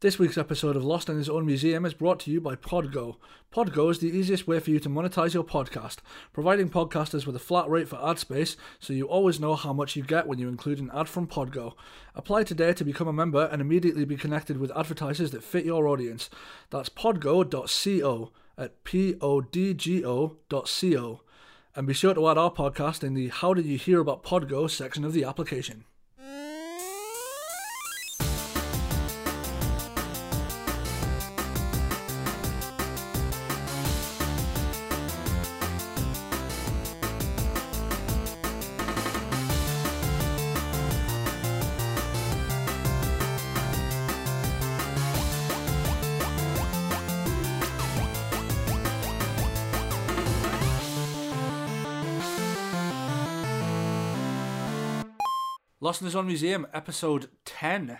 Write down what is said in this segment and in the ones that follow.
This week's episode of Lost in His Own Museum is brought to you by Podgo. Podgo is the easiest way for you to monetize your podcast, providing podcasters with a flat rate for ad space so you always know how much you get when you include an ad from Podgo. Apply today to become a member and immediately be connected with advertisers that fit your audience. That's podgo.co at podgo.co. And be sure to add our podcast in the How Did You Hear About Podgo section of the application. Lost in His Own Museum, episode 10.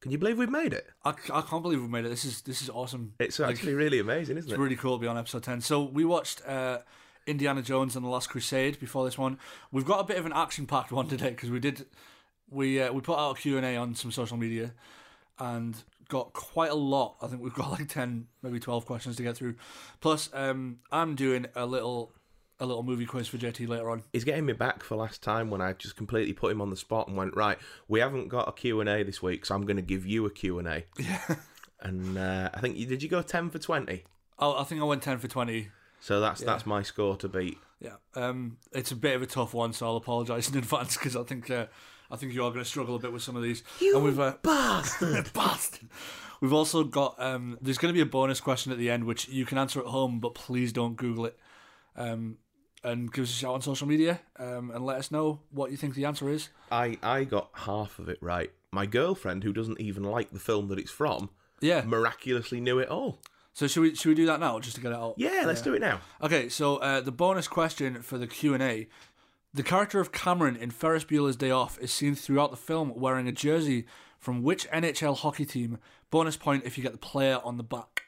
Can you believe we've made it? I, I can't believe we've made it. This is this is awesome. It's Like, actually really amazing, isn't it? it's really cool to be on episode 10. So we watched uh, Indiana Jones and the Last Crusade before this one. We've got a bit of an action-packed one today because we did we uh, we put out a Q&A on some social media and got quite a lot. I think we've got like 10 maybe 12 questions to get through. Plus um, I'm doing a little a little movie quiz for JT later on. He's getting me back for last time when I just completely put him on the spot and went, right, we haven't got a Q&A this week, so I'm going to give you a Q&A. Yeah. And uh, I think, you did you go 10 for 20? Oh, I think I went 10 for 20. So that's that's my score to beat. Yeah, um, it's a bit of a tough one, so I'll apologise in advance because I think uh, I think you are going to struggle a bit with some of these. You and we've uh, bastard! bastard. We've also got um, there's going to be a bonus question at the end, which you can answer at home, but please don't Google it. Um, and give us a shout on social media um, and let us know what you think the answer is. I, I got half of it right. My girlfriend, who doesn't even like the film that it's from, Yeah. miraculously knew it all. So should we should we do that now just to get it out? Yeah, let's do it now. Okay, so uh, the bonus question for the Q and A: the character of Cameron in Ferris Bueller's Day Off is seen throughout the film wearing a jersey from which NHL hockey team? Bonus point if you get the player on the back.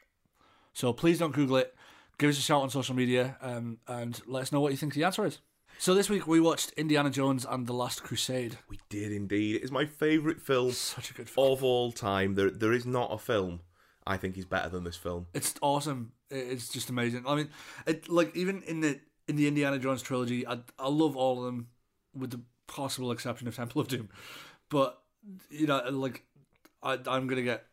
So please don't Google it. Give us a shout on social media um, and let us know what you think the answer is. So this week we watched Indiana Jones and the Last Crusade. We did indeed. It's my favourite film Such a good film. of all time. There, there is not a film I think is better than this film. It's awesome. It's just amazing. I mean, it like even in the in the Indiana Jones trilogy, I I love all of them, with the possible exception of Temple of Doom. But you know, like I I'm gonna get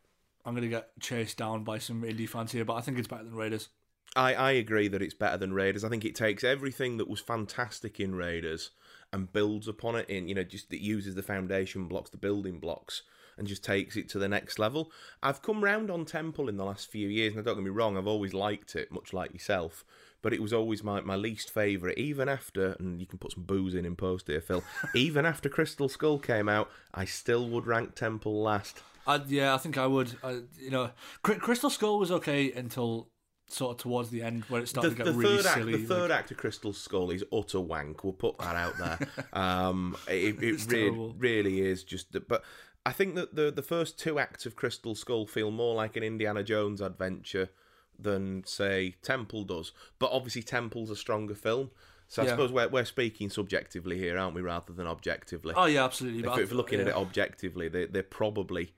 I'm gonna get chased down by some indie fans here, but I think it's better than Raiders. I, I agree that it's better than Raiders. I think it takes everything that was fantastic in Raiders and builds upon it in, you know, just it uses the foundation blocks, the building blocks, and just takes it to the next level. I've come round on Temple in the last few years, and don't get me wrong, I've always liked it, much like yourself, but it was always my, my least favourite, even after, and you can put some booze in in post here, Phil, even after Crystal Skull came out, I still would rank Temple last. I, yeah, I think I would. I, you know, Crystal Skull was okay until sort of towards the end where it the, started to the get really act, silly. the like- third act of Crystal Skull is utter wank. We'll put that out there. um, it it really, really is just. But I think that the the first two acts of Crystal Skull feel more like an Indiana Jones adventure than say Temple does. But obviously, Temple's a stronger film. So I Yeah. suppose we're we're speaking subjectively here, aren't we, rather than objectively? oh yeah, absolutely. if, but if we're looking at it objectively, they they're probably.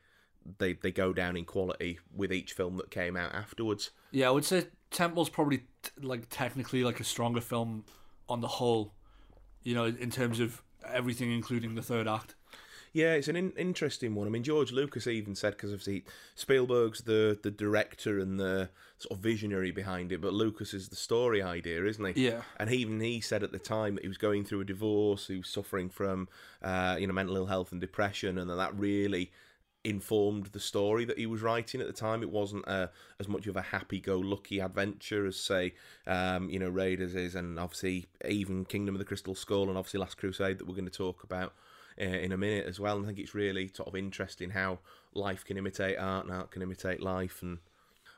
They, they go down in quality with each film that came out afterwards. Yeah, I would say Temple's probably t- like technically like a stronger film on the whole. You know, in terms of everything, including the third act. Yeah, it's an in- interesting one. I mean, George Lucas even said because obviously Spielberg's the the director and the sort of visionary behind it, but Lucas is the story idea, isn't he? Yeah. And even he said at the time that he was going through a divorce, he was suffering from uh, you know mental ill health and depression, and that that really informed the story that he was writing at the time. It wasn't uh as much of a happy-go-lucky adventure as, say, um, you know, Raiders is, and obviously even Kingdom of the Crystal Skull, and obviously Last Crusade that we're going to talk about uh, in a minute as well. And I think it's really sort of interesting how life can imitate art and art can imitate life. And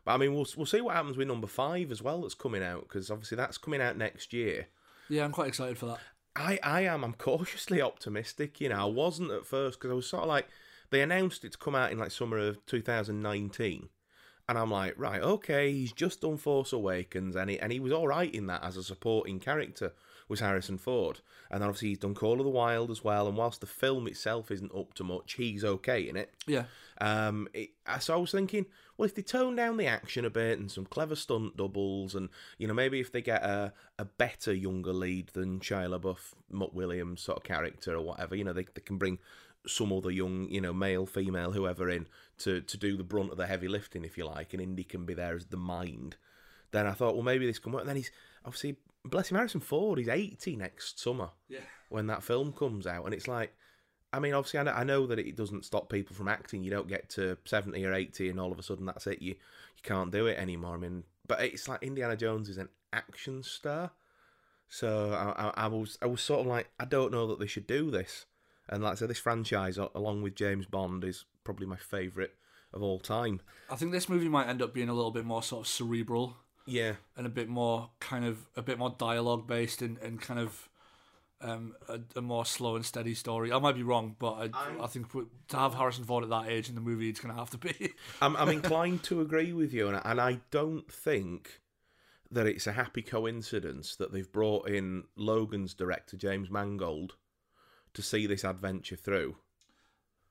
but I mean, we'll we'll see what happens with number five as well. That's coming out because obviously that's coming out next year. Yeah, I'm quite excited for that. I, I am. I'm cautiously optimistic. You know, I wasn't at first because I was sort of like they announced it to come out in like summer of 2019, and I'm like, right, okay, he's just done Force Awakens, and he and he was all right in that as a supporting character. was Harrison Ford, and then obviously he's done Call of the Wild as well. And whilst the film itself isn't up to much, he's okay in it. Yeah. Um, it, so I was thinking, well, if they tone down the action a bit and some clever stunt doubles, and you know maybe if they get a, a better younger lead than Shia LaBeouf, Mutt Williams sort of character or whatever, you know they they can bring some other young, you know, male, female, whoever in to to do the brunt of the heavy lifting, if you like, and Indy can be there as the mind. Then I thought, well, maybe this can work. And then he's obviously, bless him, Harrison Ford. He's eighty next summer Yeah. when that film comes out, and it's like, I mean, obviously, I know, I know that it doesn't stop people from acting. You don't get to seventy or eighty, and all of a sudden that's it. You you can't do it anymore. I mean, but it's like Indiana Jones is an action star, so I, I, I was I was sort of like, I don't know that they should do this. And like I said, this franchise, along with James Bond, is probably my favourite of all time. I think this movie might end up being a little bit more sort of cerebral Yeah, and a bit more kind of a bit more dialogue based and, and kind of um, a, a more slow and steady story. I might be wrong, but I, I think to have Harrison Ford at that age in the movie, it's going to have to be. I'm, I'm inclined to agree with you, and I, and I don't think that it's a happy coincidence that they've brought in Logan's director James Mangold to see this adventure through.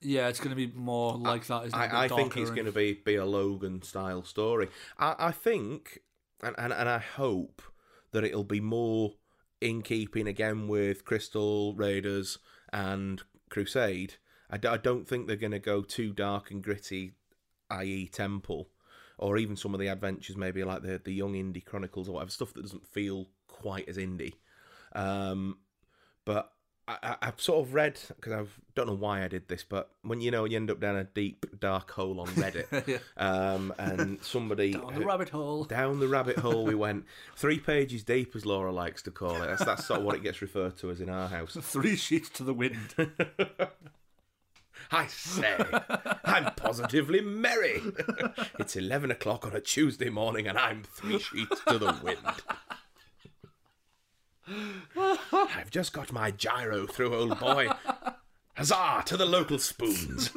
yeah, it's going to be more like that. Isn't it? I, I think it's and- going to be be a Logan style story. I, I think, and, and and I hope that it'll be more in keeping again with Crystal Raiders and Crusade. I, d- I don't think they're going to go too dark and gritty, i.e., Temple, or even some of the adventures, maybe like the the Young Indy Chronicles or whatever stuff that doesn't feel quite as indie. Um, but I, I, I've sort of read because I don't know why I did this, but when you know you end up down a deep dark hole on Reddit, Yeah. um, and somebody Down the rabbit hole. down the rabbit hole we went, three pages deep, as Laura likes to call it. That's that's sort of what it gets referred to as in our house. Three sheets to the wind. I say, I'm positively merry. It's eleven o'clock on a Tuesday morning, and I'm three sheets to the wind. I've just got my giro through, old boy. Huzzah to the local spoons.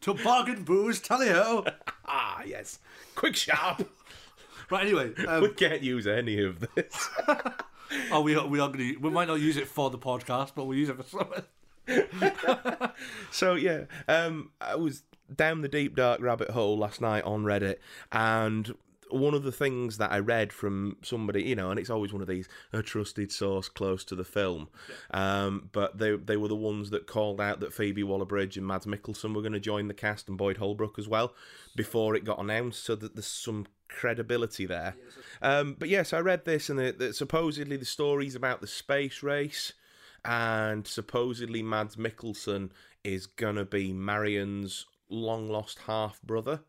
to bargain booze, tally ho. Ah, yes. Quick, sharp. Right, anyway. We Um, can't use any of this. oh, we, are- we are going to. We might not use it for the podcast, but we'll use it for something. So yeah, um, I was down the deep dark rabbit hole last night on Reddit, and one of the things that I read from somebody, you know, and it's always one of these a trusted source close to the film, um, but they they were the ones that called out that Phoebe Waller-Bridge and Mads Mikkelsen were going to join the cast and Boyd Holbrook as well before it got announced, so that there's some credibility there. Um, but yes, I read this, and that that supposedly the story's about the space race and supposedly Mads Mikkelsen is gonna be Marion's long lost half brother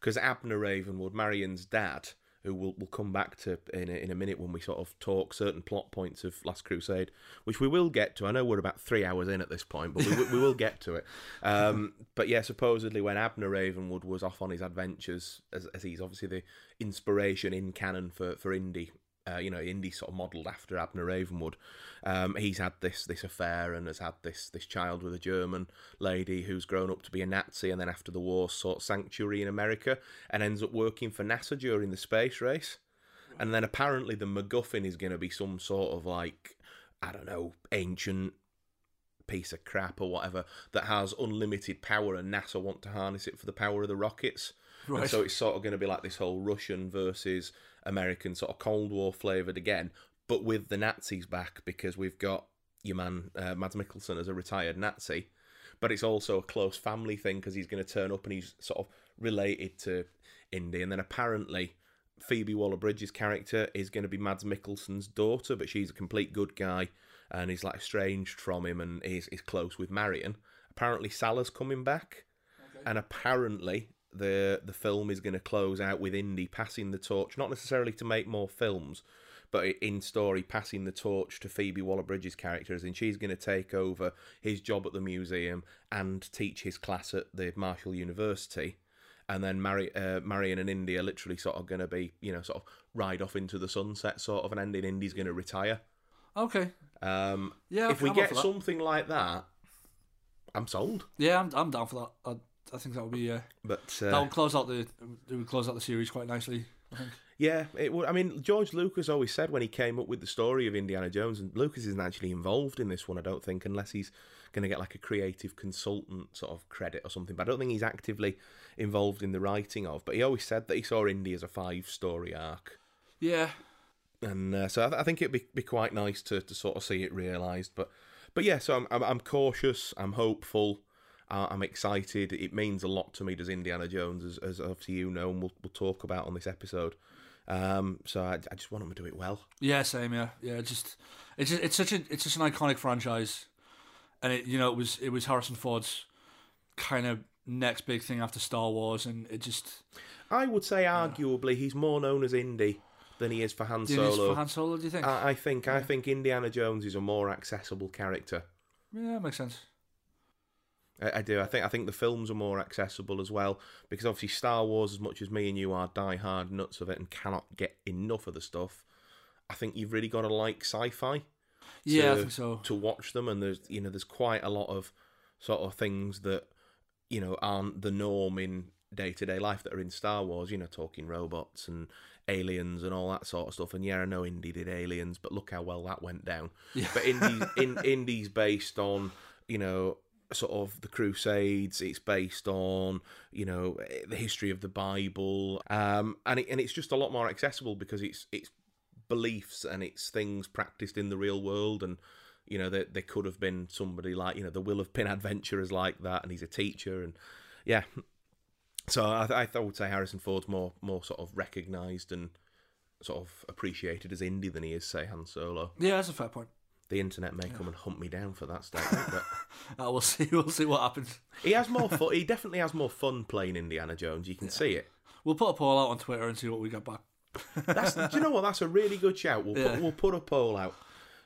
because Abner Ravenwood, Marion's dad, who we'll, we'll come back to in a, in a minute when we sort of talk certain plot points of Last Crusade, which we will get to. I know we're about three hours in at this point, but we, we will get to it. Um, but yeah, supposedly when Abner Ravenwood was off on his adventures, as, as he's obviously the inspiration in canon for, for Indy uh, you know, Indy sort of modelled after Abner Ravenwood. Um, he's had this this affair and has had this this child with a German lady who's grown up to be a Nazi, and then after the war sought sanctuary in America and ends up working for NASA during the space race. And then apparently the MacGuffin is going to be some sort of like I don't know ancient piece of crap or whatever that has unlimited power, and NASA want to harness it for the power of the rockets. And so it's sort of going to be like this whole Russian versus American sort of Cold War flavoured again, but with the Nazis back because we've got your man uh, Mads Mikkelsen as a retired Nazi, but it's also a close family thing because he's going to turn up and he's sort of related to Indy, and then apparently Phoebe Waller-Bridge's character is going to be Mads Mikkelsen's daughter, but she's a complete good guy and he's like estranged from him and is is close with Marion. Apparently Sallah's coming back, and apparently the the film is going to close out with Indy passing the torch, not necessarily to make more films, but in story passing the torch to Phoebe Waller-Bridge's character, as in she's going to take over his job at the museum and teach his class at the Marshall University. And then Mari- uh, Marion and Indy are literally sort of going to be, you know, sort of ride off into the sunset, sort of, an ending Indy's going to retire. Okay. Um, Yeah, if we I'm up get something like that, I'm sold. Yeah, I'm, I'm down for that. I, think that would be uh, But that uh, would close out the it would close out the series quite nicely. I think. Yeah, it would. I mean, George Lucas always said when he came up with the story of Indiana Jones, and Lucas isn't actually involved in this one, I don't think, unless he's going to get like a creative consultant sort of credit or something. But I don't think he's actively involved in the writing of. But he always said that he saw Indy as a five-story arc, Yeah, and uh, so I, th- I think it'd be, be quite nice to, to sort of see it realised. But but yeah, so I'm I'm, I'm cautious, I'm hopeful. Uh, I'm excited. It means a lot to me, does Indiana Jones, as, as obviously you know, and we'll, we'll talk about on this episode. Um, so I, I just want them to do it well. yeah, same. Yeah, yeah. It's just, it's just, it's such a, it's just an iconic franchise, and it, you know, it was, it was Harrison Ford's kind of next big thing after Star Wars, and it just. I would say, arguably, he's more known as Indy than he is for Han Solo. for Han Solo? Do you think? I, I think I think Indiana Jones is a more accessible character. yeah, makes sense. I, I do. I think I think the films are more accessible as well because obviously Star Wars, as much as me and you are die-hard nuts of it and cannot get enough of the stuff, I think you've really got to like sci-fi. Yeah, I think so. to watch them and there's you know there's quite a lot of sort of things that you know aren't the norm in day-to-day life that are in Star Wars you know talking robots and aliens and all that sort of stuff and yeah I know Indy did aliens but look how well that went down Yeah. but Indy's in Indy's based on you know sort of the crusades it's based on you know the history of the bible um and it, and it's just a lot more accessible because it's it's beliefs and it's things practiced in the real world and you know there, there could have been somebody like you know the will have been adventurers like that and he's a teacher and yeah so i, I th- I would say harrison ford's more more sort of recognized and sort of appreciated as indie than he is say han solo Yeah, that's a fair point. The internet may come and hunt me down for that statement but Uh, we'll see. We'll see what happens. he has more fun he definitely has more fun playing indiana jones you can see it We'll put a poll out on Twitter and see what we get back. That's, do you know what? That's a really good shout. We'll Yeah. put we'll put a poll out.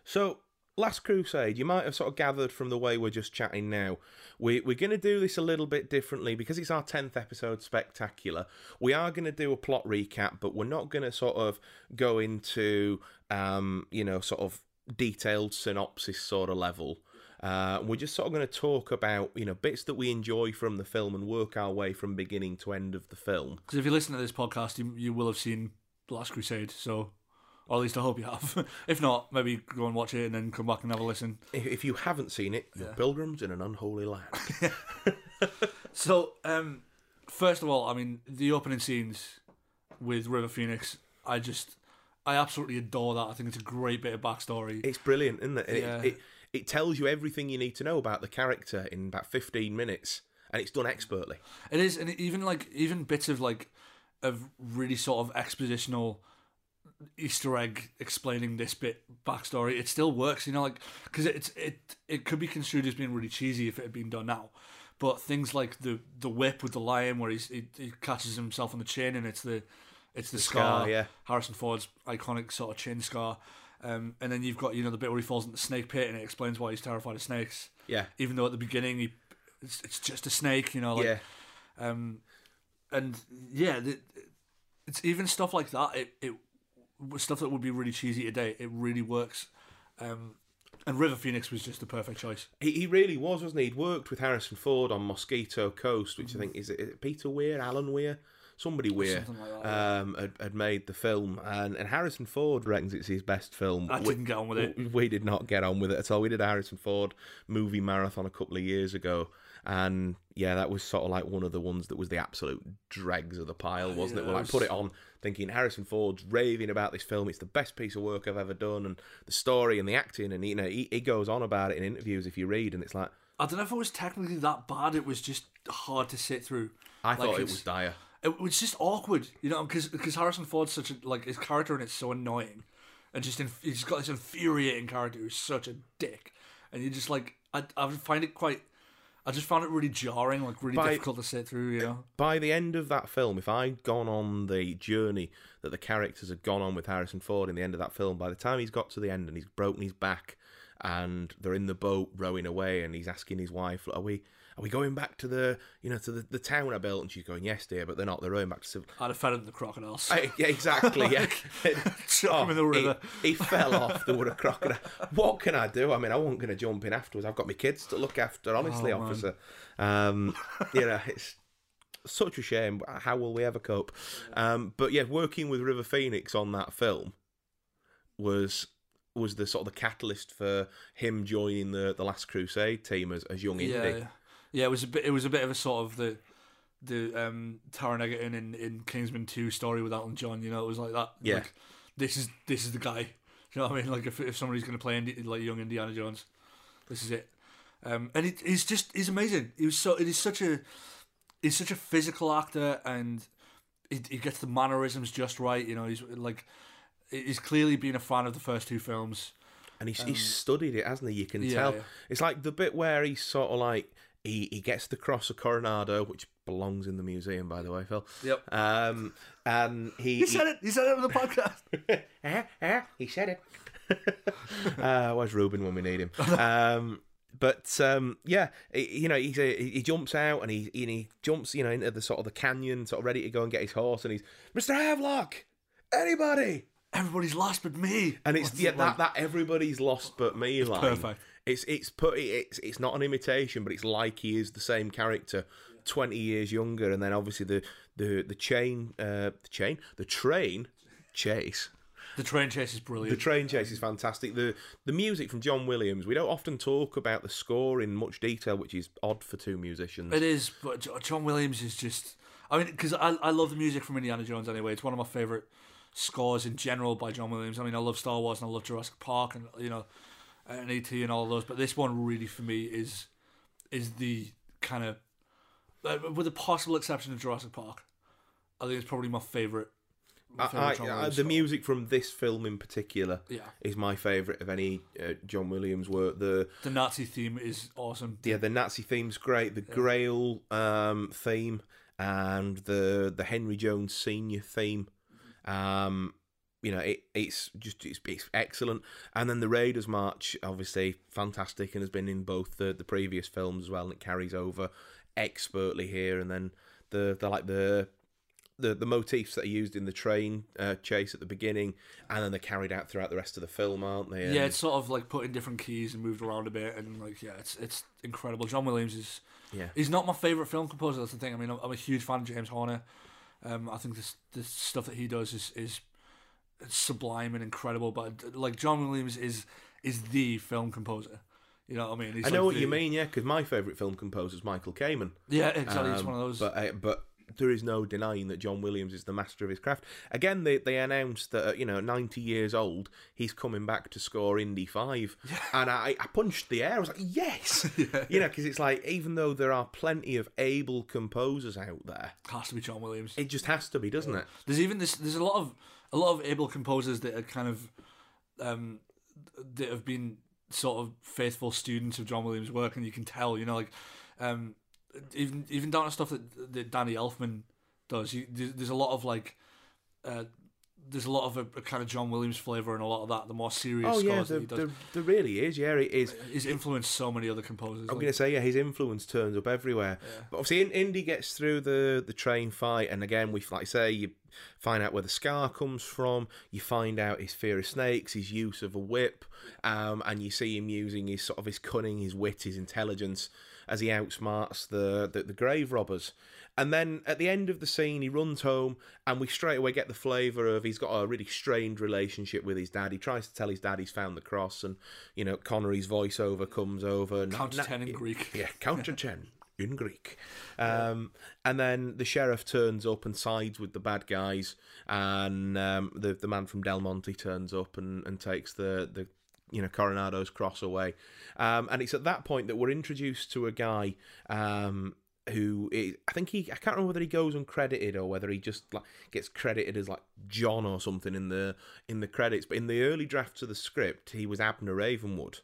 So, Last Crusade, you might have sort of gathered from the way we're just chatting now. We we're going to do this a little bit differently because it's our tenth episode spectacular. We are going to do a plot recap, but we're not going to sort of go into um you know sort of detailed synopsis sort of level. Uh, we're just sort of going to talk about you know bits that we enjoy from the film and work our way from beginning to end of the film. Because if you listen to this podcast, you, you will have seen The Last Crusade. So, or at least I hope you have. if not, maybe go and watch it and then come back and have a listen. If, if you haven't seen it, you're pilgrims in an unholy land. So, um, first of all, I mean, the opening scenes with River Phoenix, I just, I absolutely adore that. I think it's a great bit of backstory. It's brilliant, isn't it? It, Yeah. it? it tells you everything you need to know about the character in about 15 minutes, and it's done expertly. It is, and even like even bits of like of really sort of expositional Easter egg explaining this bit backstory. It still works, you know, like because it's it it could be construed as being really cheesy if it had been done now. But things like the the whip with the lion, where he's, he he catches himself on the chin, and it's the it's the, scar, scar, yeah. Harrison Ford's iconic sort of chin scar. Um, and then you've got you know the bit where he falls into the snake pit, and it explains why he's terrified of snakes. Yeah. Even though at the beginning he it's, it's just a snake, you know. Like, yeah. um, and yeah, the, it's even stuff like that. It it stuff that would be really cheesy today. It really works. Um, and River Phoenix was just the perfect choice. He, he really was, wasn't he? He'd worked with Harrison Ford on Mosquito Coast, Mm. which I think is it, is it Peter Weir, Alan Weir, somebody Weir, Something like that, um, had, had made the film, and, and Harrison Ford reckons it's his best film. I We- didn't get on with it. we- We did not get on with it at all. We did a Harrison Ford movie marathon a couple of years ago, and yeah, that was sort of like one of the ones that was the absolute dregs of the pile, wasn't it? Yeah, Well, I it put it on thinking Harrison Ford's raving about this film. It's the best piece of work I've ever done, and the story and the acting, and you know, he, he goes on about it in interviews if you read, and it's like I don't know if it was technically that bad. It was just hard to sit through. I Like, thought it was dire. It was just awkward, you know, because because Harrison Ford's such a like his character and it's so annoying, and just inf- he's got this infuriating character who's such a dick, and you just like I I find it quite. I just found it really jarring, like really By- difficult to sit through, you know. By the end of that film, if I'd gone on the journey that the characters had gone on with Harrison Ford in the end of that film, by the time he's got to the end and he's broken his back and they're in the boat rowing away and he's asking his wife, Are we are we going back to the you know, to the, the town I built? And she's going, Yes, dear, but they're not, they're rowing back to civil I'd have fed him the crocodiles. Eh, yeah, exactly. Yeah, him in the he- river. He, fell off. There were a crocodile. What can I do? I mean, I wasn't going to jump in afterwards. I've got my kids to look after. Honestly, Oh, officer. Um, you know, it's such a shame. How will we ever cope? Um, but yeah, working with River Phoenix on that film was was the sort of the catalyst for him joining the the Last Crusade team as, as young yeah, Indy. yeah, yeah. It was a bit. It was a bit of a sort of the the um Taron Egerton in, in Kingsman Two story with Elton John. You know, it was like that. Yeah. Like, this is this is the guy. You know what I mean? Like if if somebody's going to play Indi- like young Indiana Jones, this is it. Um, and it, he's just he's amazing. He was so it is such a he's such a physical actor, and he, he gets the mannerisms just right. You know, he's like he's clearly been a fan of the first two films. and he's, he's studied it, hasn't he? You can Um, yeah, tell. yeah. It's like the bit where he's sort of like he, he gets the cross of Coronado, which belongs in the museum, by the way, Phil. Yep. Um, and he, He said it. He said it on the podcast. Eh, eh, he said it. uh, where's Ruben when we need him? Um, but um, yeah, he- you know, he's a, he jumps out and he and he jumps, you know, into the sort of the canyon, sort of ready to go and get his horse, and he's Mr. Havelock, anybody? Everybody's lost but me. And it's What's yeah, it that like? that everybody's lost but me line. perfect. It's it's put it's it's not an imitation, but it's like he is the same character, twenty years younger, and then obviously the the the chain, uh, the chain, the train chase. The train chase is brilliant. The train chase is fantastic. The the music from John Williams. We don't often talk about the score in much detail, which is odd for two musicians. it is, but John Williams is just. I mean, because I, I love the music from Indiana Jones anyway. It's one of my favorite scores in general by John Williams. I mean, I love Star Wars and I love Jurassic Park and you know, and ET and all those. But this one really for me is is the kind of, uh, with the possible exception of Jurassic Park, I think it's probably my favorite. my I, I, I- the score. music from this film in particular Yeah, is my favourite of any uh, John Williams work. The the Nazi theme is awesome. yeah, the Nazi theme's great. The Grail um, theme and the the Henry Jones Senior theme. Um, you know, it, it's just it's, it's excellent. And then the Raiders March, obviously fantastic, and has been in both the the previous films as well, and it carries over expertly here. And then the the like the the the motifs that are used in the train uh, chase at the beginning, and then they're carried out throughout the rest of the film, aren't they? Yeah, it's sort of like put in different keys and moved around a bit, and like yeah, it's it's incredible. John Williams is yeah. he's not my favorite film composer. That's the thing. I mean, I'm, I'm a huge fan of James Horner. Um, I think this this stuff that he does is is sublime and incredible. But like John Williams is is the film composer. You know what I mean? He's I know like what the- you mean, yeah, because my favourite film composer is Michael Kamen. Yeah, exactly. it's Um, one of those. But uh, but there is no denying that John Williams is the master of his craft. Again, they they announced that at, you know, ninety years old, he's coming back to score Indy Five, and I, I punched the air. I was like, yes, you know, because it's like even though there are plenty of able composers out there, It has to be John Williams. it just has to be, doesn't it? There's even this. There's a lot of a lot of able composers that are kind of um that have been sort of faithful students of John Williams' work, and you can tell. You know, like um even even down to stuff that that Danny Elfman does. You, there's, a lot of like. Uh, there's a lot of a, a kind of John Williams flavor and a lot of that. The more serious Oh yeah, scores there, that he does. there, there really is. Yeah, it is. He's influenced so many other composers. I'm going to say, yeah, his influence turns up everywhere. But obviously, Indy gets through the, the train fight, and again, we like I say, you find out where the scar comes from. You find out his fear of snakes, his use of a whip, um, and you see him using his sort of his cunning, his wit, his intelligence as he outsmarts the, the the grave robbers. And then at the end of the scene, he runs home, and we straight away get the flavour of he's got a really strained relationship with his dad. He tries to tell his dad he's found the cross, and you know Connery's voiceover comes over. Count to Na- ten in Greek. yeah, count to ten in Greek. Um, and then the sheriff turns up and sides with the bad guys, and um, the the man from Del Monte turns up and, and takes the the you know Coronado's cross away. Um, and it's at that point that we're introduced to a guy. Um, who is, I think he I can't remember whether he goes uncredited or whether he just like gets credited as like John or something in the in the credits. But in the early drafts of the script, he was Abner Ravenwood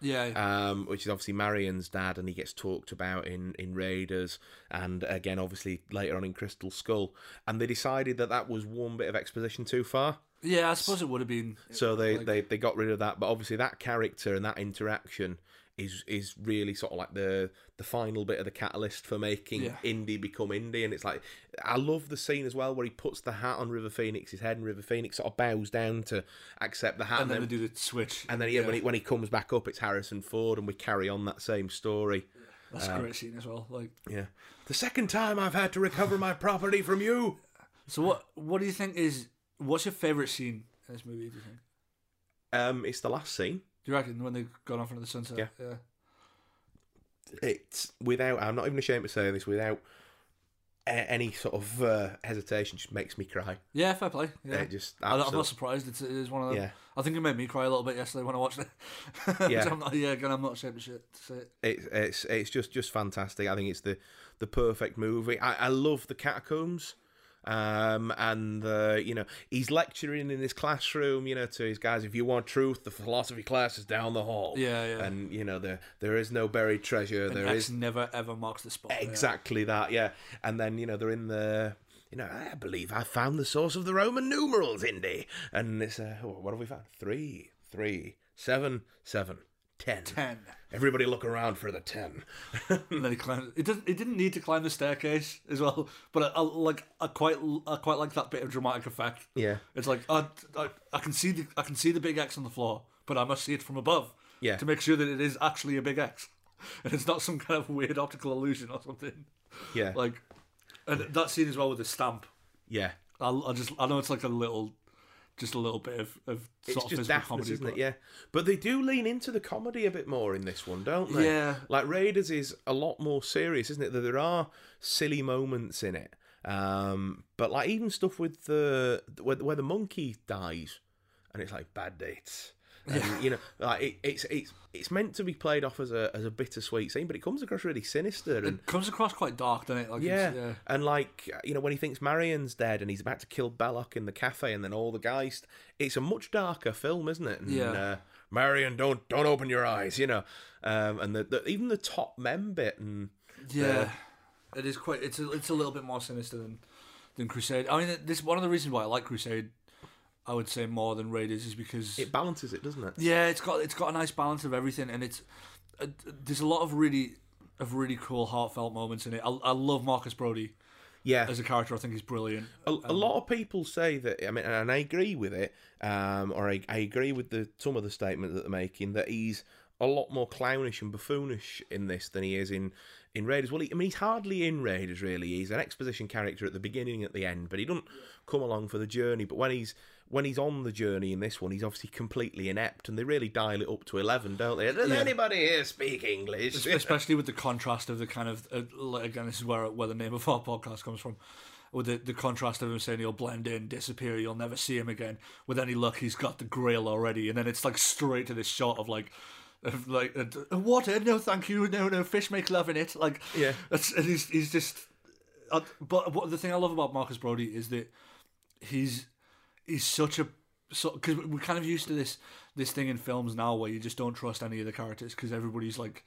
Yeah, um, which is obviously Marion's dad, and he gets talked about in, in Raiders, and again, obviously later on in Crystal Skull. And they decided that that was one bit of exposition too far, yeah. I suppose it would have been. so they, like- they, they got rid of that. But obviously, that character and that interaction is is really sort of like the the final bit of the catalyst for making Yeah. Indy become indie. And it's like I love the scene as well where he puts the hat on River Phoenix's head, and River Phoenix sort of bows down to accept the hat, and then they do the switch. and then yeah, when he when he comes back up, it's Harrison Ford, and we carry on that same story. That's a great scene as well. Like, Yeah. The second time I've had to recover my property from you. so what? What do you think is? What's your favorite scene in this movie? Do you think? Um, it's the last scene. Do you reckon when they gone off into the sunset? Yeah. yeah. It's without. I'm not even ashamed to say this. Without a- any sort of uh, hesitation, just makes me cry. Yeah, fair play. Yeah, It just I, I'm absolute- not surprised. It's, it is one of them. Yeah. I think it made me cry a little bit yesterday when I watched it. Which Yeah. I'm not, yeah, again, I'm not ashamed to, shit, to say it. It's it's it's just just fantastic. I think it's the the perfect movie. I, I love the catacombs. Um, and uh, you know he's lecturing in his classroom, you know, to his guys. If you want truth, the philosophy class is down the hall. Yeah, yeah. And you know there there is no buried treasure. And there X is never ever marks the spot. yeah. exactly that. Yeah. And then you know they're in the. You know, I believe I found the source of the Roman numerals, Indy. And it's uh, what have we found? Three, three, seven, seven, ten. Ten. Everybody look around for the ten. and then he climbed. It didn't. It didn't need to climb the staircase as well. But I, I like. I quite. I quite like that bit of dramatic effect. Yeah. It's like I, I, I can see the I can see the big X on the floor, but I must see it from above. Yeah. To make sure that it is actually a big X, and it's not some kind of weird optical illusion or something. Yeah. Like, and that scene as well with the stamp. yeah. I, I just I know it's like a little, just a little bit of of It's of just comedy, isn't but- it? Yeah. But they do lean into the comedy a bit more in this one, don't they? Yeah. Like Raiders is a lot more serious, isn't it? That there are silly moments in it. Um, but like even stuff with the where, where the monkey dies, and it's like bad dates. And, you know, like it, it's it's it's meant to be played off as a as a bittersweet scene, but it comes across really sinister and It comes across quite dark, doesn't it? Like yeah. Yeah. and like you know when he thinks Marion's dead and he's about to kill Belloq in the cafe, and then all the guys. It's a much darker film, isn't it? And, Yeah. Uh, Marion, don't don't open your eyes, you know. Um, and the, the even the top men bit and Yeah, it is quite. It's a, it's a little bit more sinister than than Crusade. I mean, this one of the reasons why I like Crusade. I would say more than Raiders is because it balances it, doesn't it? yeah, it's got it's got a nice balance of everything, and it's uh, there's a lot of really of really cool heartfelt moments in it. I, I love Marcus Brody Yeah. as a character. I think he's brilliant. A, a lot of people say that. I mean, and I agree with it. Um, or I, I agree with the some of the statement that they're making that he's a lot more clownish and buffoonish in this than he is in in Raiders. Well, he, I mean, he's hardly in Raiders really. He's an exposition character at the beginning, and at the end, but he doesn't come along for the journey. But when he's when he's on the journey in this one, he's obviously completely inept, and they really dial it up to eleven, don't they? Does Yeah. anybody here speak English? especially with the contrast of the kind of uh, again this is where where the name of our podcast comes from with the, the contrast of him saying he'll blend in disappear you'll never see him again with any luck he's got the grail already and then it's like straight to this shot of like of like uh, water no thank you no no fish make love in it like Yeah. it's, and he's he's just uh, but what the thing I love about Marcus Brody is that he's he's such a so because we're kind of used to this this thing in films now where you just don't trust any of the characters because everybody's like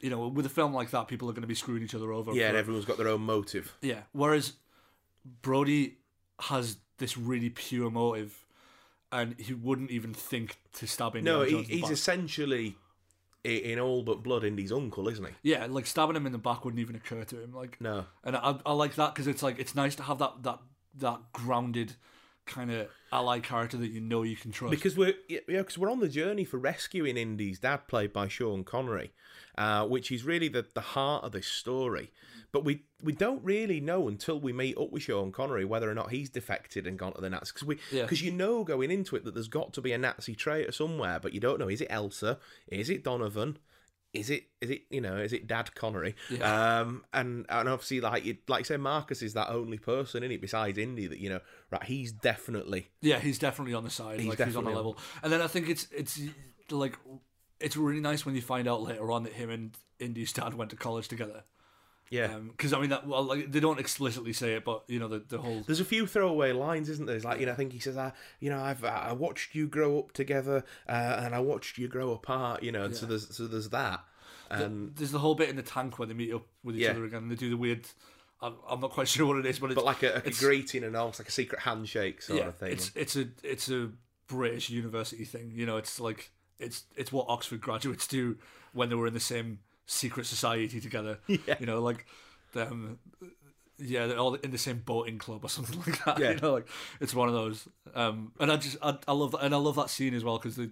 you know with a film like that people are going to be screwing each other over yeah, for- and everyone's got their own motive. yeah whereas Brody has this really pure motive and he wouldn't even think to stab him No, he, he's back. essentially in all but blood Indy's uncle, isn't he? yeah like stabbing him in the back wouldn't even occur to him like No. and I, I like that because it's like it's nice to have that that that grounded kind of ally character that you know you can trust Because we're yeah, because we're on the journey for rescuing Indy's dad, played by Sean Connery, uh, which is really the, the heart of this story. But we we don't really know until we meet up with Sean Connery whether or not he's defected and gone to the Nazis. Because we Yeah. because you know going into it that there's got to be a Nazi traitor somewhere, but you don't know. Is it Elsa? Is it Donovan? Is it is it you know is it Dad Connery? Yeah. Um and and obviously like you like you say Marcus is that only person in it besides Indy that you know right he's definitely Yeah, he's definitely on the side. He's like he's on the level. And then I think it's it's like it's really nice when you find out later on that him and Indy's dad went to college together. Yeah Because I mean that well, like they don't explicitly say it, but you know the the whole There's a few throwaway lines, isn't there? It's like you know, I think he says, "I, you know, I've I watched you grow up together, uh, and I watched you grow apart." You know, and so there's so there's that, and there's the whole bit in the tank where they meet up with each Yeah. other again. and They do the weird. I'm, I'm not quite sure what it is, but it's but like a, a greeting and almost like a secret handshake sort yeah, of thing. it's it's a it's a British university thing. You know, it's like it's it's what Oxford graduates do when they were in the same secret society together. Yeah. You know, like them. Yeah, they're all in the same boating club or something like that. Yeah. You know, like it's one of those. Um, and I just I, I love that, and I love that scene as well because the,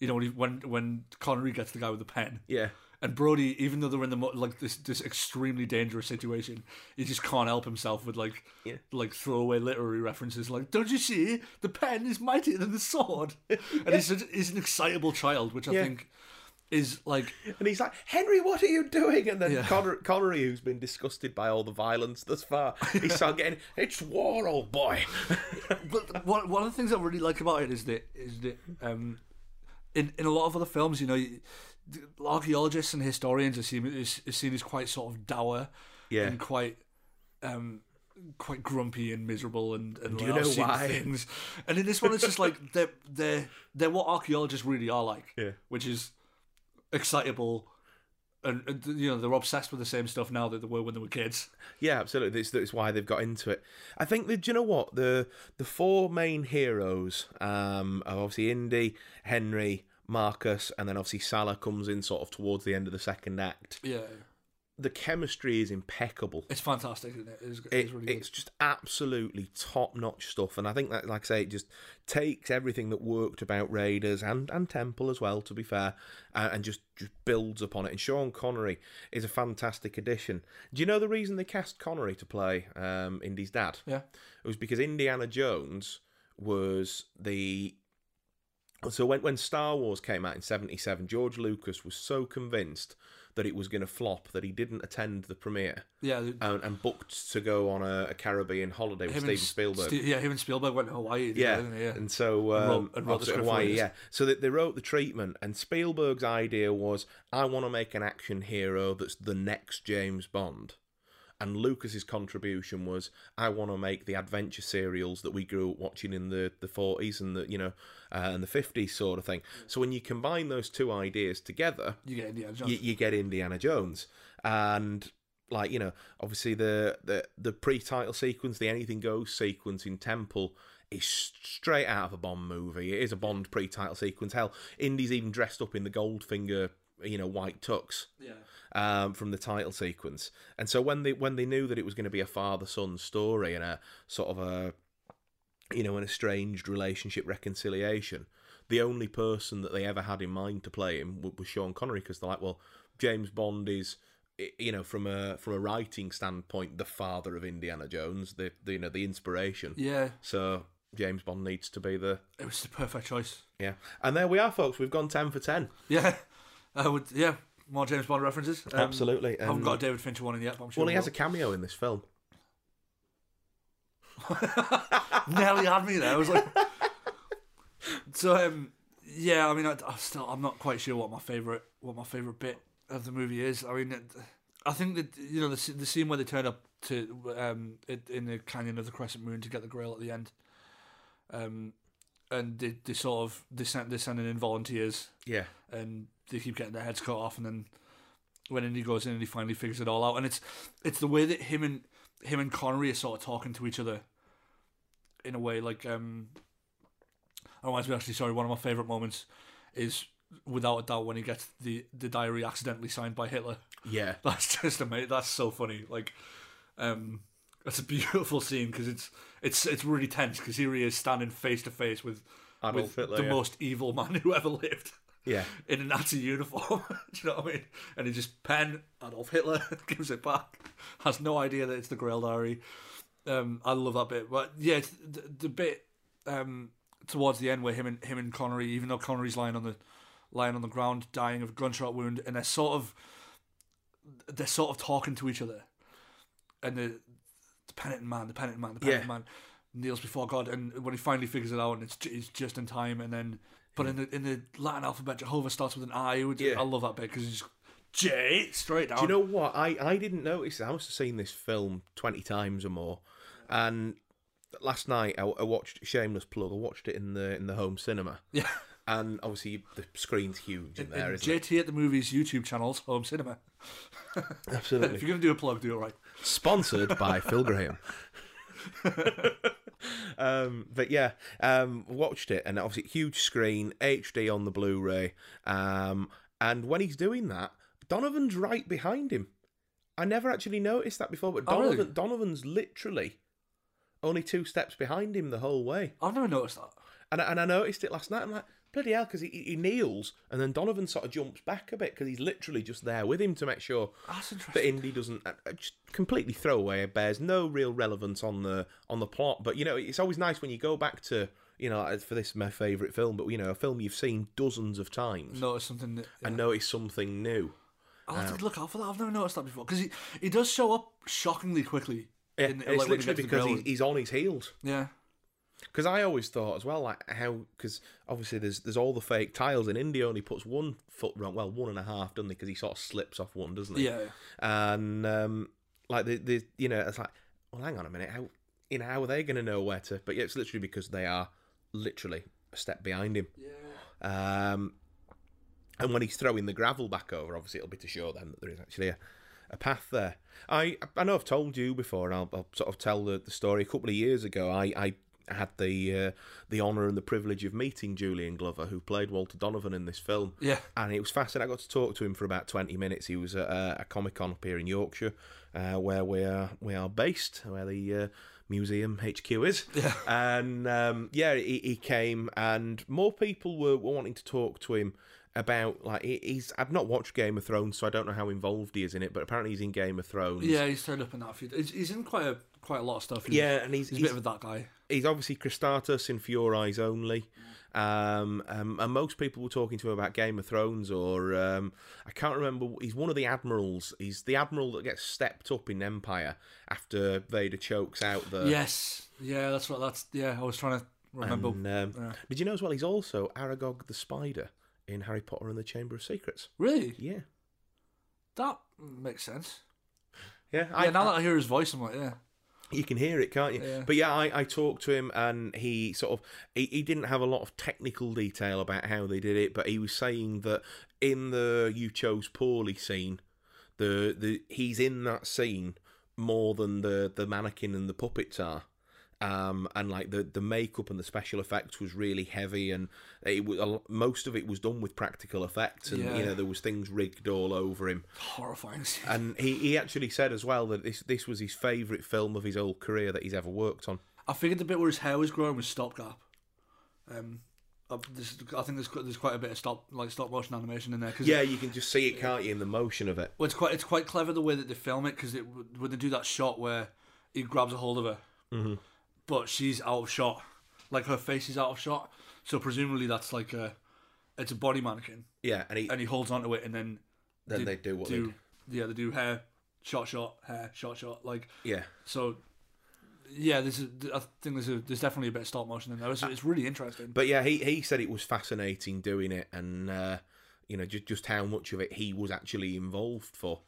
you know, when he, when when Connery gets the guy with the pen, yeah, And Brody, even though they're in the like this this extremely dangerous situation, he just can't help himself with like Yeah. like throwaway literary references, like "Don't you see the pen is mightier than the sword?" And he's such, he's an excitable child, which I Yeah. think is like And he's like, Henry, what are you doing? And then Yeah. Connery, Connery, who's been disgusted by all the violence thus far, he starts getting, it's war, old boy. but one one of the things I really like about it is that is that um, in in a lot of other films, you know, archaeologists and historians are seen is, is seen as quite sort of dour Yeah. and quite um quite grumpy and miserable and, and Do you know why?" things. And in this one, it's just like they're they're they're what archaeologists really are like, Yeah. which is excitable. And, and you know they're obsessed with the same stuff now that they were when they were kids. Yeah, absolutely. That's, that's why they've got into it. I think that, do you know what? The the four main heroes um, are obviously Indy, Henry, Marcus, and then obviously Sallah comes in sort of towards the end of the second act. Yeah, The chemistry is impeccable. it's fantastic, isn't it? It's, it, it's really it's just absolutely top notch stuff, and I think that, like I say, it just takes everything that worked about Raiders and, and Temple as well, to be fair, uh, and just just builds upon it. And Sean Connery is a fantastic addition. Do you know the reason they cast Connery to play um, Indy's dad? Yeah. It was because Indiana Jones was the so when when Star Wars came out in '77, George Lucas was so convinced that it was going to flop that he didn't attend the premiere Yeah, and, and booked to go on a, a Caribbean holiday with Steven Spielberg. Ste- yeah, him and Spielberg went to Hawaii. yeah. they, yeah. and so um, And wrote- and wrote the opposite script for Hawaii, yeah. So that they wrote the treatment, and Spielberg's idea was, I want to make an action hero that's the next James Bond. And Lucas's contribution was, I want to make the adventure serials that we grew up watching in the the forties and the you know uh, and the fifties sort of thing. So when you combine those two ideas together, You get Indiana Jones. you, you get Indiana Jones, and like you know, obviously the the the pre-title sequence, the Anything Goes sequence in Temple is straight out of a Bond movie. It is a Bond pre-title sequence. Hell, Indy's even dressed up in the Goldfinger, you know, white tux yeah. Um, from the title sequence. And so when they when they knew that it was going to be a father son story and a sort of a you know an estranged relationship reconciliation, the only person that they ever had in mind to play him was Sean Connery because they're like, well, James Bond is you know from a from a writing standpoint the father of Indiana Jones, the, the you know the inspiration. Yeah, So James Bond needs to be the it was the perfect choice. yeah. And there we are, folks. We've gone ten for ten. Yeah, I would. Yeah, more James Bond references. Um, Absolutely. I haven't got a David Fincher one in yet, but I'm sure. well, he has a cameo in this film. nearly had me there. I was like, so um, yeah. I mean, I, I still I'm not quite sure what my favorite what my favorite bit of the movie is. I mean, it, I think that you know the the scene where they turn up to um it, in the canyon of the crescent moon to get the grail at the end. Um, and they, they sort of they sent they're sending in volunteers Yeah. and they keep getting their heads cut off, and then when Indy goes in and he finally figures it all out, and it's it's the way that him and him and Connery are sort of talking to each other in a way like um. I reminds me actually. Sorry, one of my favorite moments is without a doubt when he gets the the diary accidentally signed by Hitler. Yeah. That's just amazing. That's so funny. Like, um, it's a beautiful scene because it's it's it's really tense because here he is standing face to face with Adolf with Hitler, the yeah. most evil man who ever lived Yeah. in a Nazi uniform. Do you know what I mean? And he just pen Adolf Hitler gives it back. Has no idea that it's the Grail Diary. Um, I love that bit, but yeah, the, the bit um, towards the end where him and him and Connery, even though Connery's lying on the lying on the ground, dying of a gunshot wound, and they're sort of they're sort of talking to each other, and the the penitent man, the penitent man, the penitent Yeah. man kneels before God, and when he finally figures it out, and it's, it's just in time, and then but in the in the Latin alphabet, Jehovah starts with an I. Which Yeah. I love that bit because it's just J straight down. Do you know what? I, I didn't notice. I must have seen this film 20 times or more. And last night I, I watched Shameless Plug. I watched it in the in the home cinema. Yeah. And obviously the screen's huge in there, And isn't it? JT at the movies YouTube channels, home cinema. Absolutely. if you're gonna do a plug, do it right. Sponsored by Phil Graham. um, but yeah, um, watched it and obviously huge screen, HD on the Blu-ray. Um, and when he's doing that, Donovan's right behind him. I never actually noticed that before, but Oh, Donovan, really? Donovan's literally only two steps behind him the whole way. I've never noticed that. And I, and I noticed it last night. I'm like, bloody hell, because he, he kneels and then Donovan sort of jumps back a bit because he's literally just there with him to make sure that. Indy doesn't uh, uh, just completely throw away. It bears no real relevance on the on the plot. But you know, it's always nice when you go back to you know for this my favourite film, but you know, a film you've seen dozens of times Notice something. That, yeah. and notice something new. I'll have to look out for that. I've never noticed that before because he, he does show up shockingly quickly. Yeah, in- it's like, literally gets to the because he's, he's on his heels. Yeah. Because I always thought as well, like how because obviously there's there's all the fake tiles, and Indy only puts one foot wrong, well one and a half, doesn't he? Because he sort of slips off one, doesn't he? Yeah. And um, like the the you know it's like, well, hang on a minute, how you know how are they going to know where to? But yeah, it's literally because they are literally a step behind him. Yeah. Um, and when he's throwing the gravel back over, obviously it'll be to show them that there is actually a, a path there. I I know I've told you before, and I'll, I'll sort of tell the, the story. A couple of years ago, I, I had the uh, the honour and the privilege of meeting Julian Glover, who played Walter Donovan in this film. Yeah. And it was fascinating. I got to talk to him for about twenty minutes. He was at a, a Comic Con up here in Yorkshire, uh, where we are we are based, where the uh, museum HQ is. Yeah. And um, yeah, he, he came, and more people were, were wanting to talk to him about like he's. I've not watched Game of Thrones, so I don't know how involved he is in it. But apparently, he's in Game of Thrones. Yeah, he's turned up in that few. He's, he's in quite a quite a lot of stuff. He's, Yeah, and he's he's, he's, a bit of that guy. he's obviously Kristatos in For Your Eyes Only. Um, um, and most people were talking to him about Game of Thrones, or um, I can't remember. He's one of the admirals. He's the admiral that gets stepped up in Empire after Vader chokes out the. yes. Yeah, that's what. That's yeah. I was trying to remember. And, um, Yeah. Did you know as well? He's also Aragog the Spider in Harry Potter and the Chamber of Secrets. really, Yeah, that makes sense. yeah. Yeah. now that I hear his voice, I'm like, yeah. You can hear it, can't you? Yeah. But yeah, I, I talked to him and he sort of he, he didn't have a lot of technical detail about how they did it, but he was saying that in the you chose poorly scene, the the he's in that scene more than the the mannequin and the puppets are. Um, and like the the makeup and the special effects was really heavy, and it was most of it was done with practical effects, and Yeah. you know there was things rigged all over him. Horrifying. And he, he actually said as well that this this was his favourite film of his whole career that he's ever worked on. I figured the bit where his hair was growing was stopgap. Um, uh, I think there's there's quite a bit of stop like stop motion animation in there because Yeah, you can just see it, can't you, in the motion of it. Well, it's quite it's quite clever the way that they film it because it when they do that shot where he grabs a hold of her, Mm-hmm. But she's out of shot, like her face is out of shot. So presumably that's like a it's a body mannequin, Yeah, and he and he holds onto it, and then then they do what they do do. yeah they do hair shot shot hair shot shot like Yeah, so. Yeah, this is. I think there's a, there's definitely a bit of stop motion in there. It's, it's really interesting. but yeah, he he said it was fascinating doing it, and uh, you know just just how much of it he was actually involved for.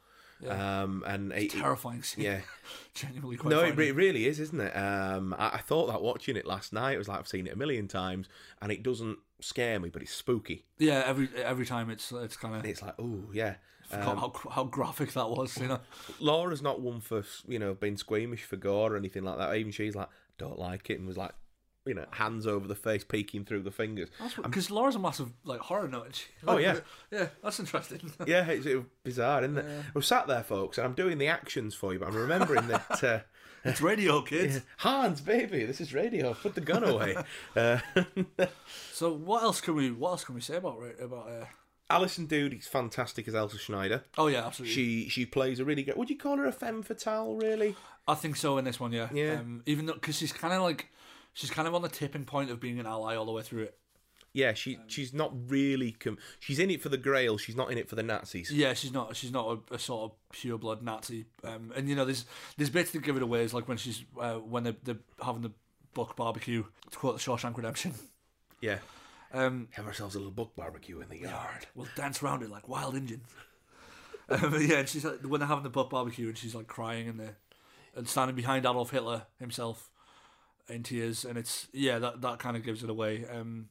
Um, and it, Terrifying scene. yeah, genuinely quite. no, it, re- it really is, isn't it? Um, I, I thought that watching it last night, it was like I've seen it a million times, and it doesn't scare me, but it's spooky. Yeah, every every time it's it's kind of It's like, oh yeah. forgot how how graphic that was. You know. Laura's not one for you know being squeamish for gore or anything like that. Even she's like, don't like it, and was like, you know, hands over the face, peeking through the fingers. Because Laura's a massive like horror nut. She, Oh, yeah. yeah, that's interesting. Yeah, it's, it's bizarre, isn't it? I'm sat there, folks, and I'm doing the actions for you, but I'm remembering that. Uh, it's radio, kids. Hans, baby, this is radio. Put the gun away. uh, So what else can we what else can we say about about? Uh... Alison Doody is fantastic as Elsa Schneider. Oh yeah, absolutely. She she plays a really good. Would you call her a femme fatale? Really? I think so in this one, yeah. Yeah. Um, even though because she's kind of like she's kind of on the tipping point of being an ally all the way through it. Yeah, she she's not really. Com- she's in it for the Grail. She's not in it for the Nazis. Yeah, she's not. She's not a, a sort of pure blood Nazi. Um, and you know, there's there's bits that give it away. Is like when she's uh, when they're, they're having the book barbecue. To quote the Shawshank Redemption. Yeah. Um, Have ourselves a little book barbecue in the yard. We'll dance around it like wild Indians. um, yeah, and she's like, when they're having the butt barbecue and she's like crying and they and standing behind Adolf Hitler himself in tears, and it's yeah that that kind of gives it away. Um,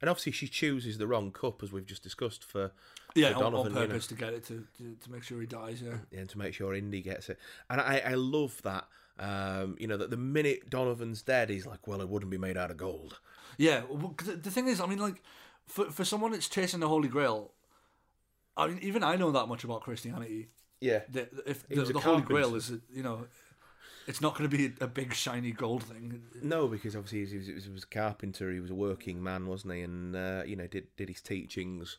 And obviously, she chooses the wrong cup, as we've just discussed, for yeah, for on, on Donovan, you know. to get it to, to to make sure he dies. Yeah, and to make sure Indy gets it. And I, I love that. Um, you know that the minute Donovan's dead, he's like, "Well, it wouldn't be made out of gold." yeah. Well, the, the thing is, I mean, like for for someone that's chasing the Holy Grail, I mean, even I know that much about Christianity. Yeah, That if the, the Holy. Grail is, you know, It's not going to be a big shiny gold thing. No, because obviously he was, he was, a carpenter. He was a working man, wasn't he? And uh, you know, did did his teachings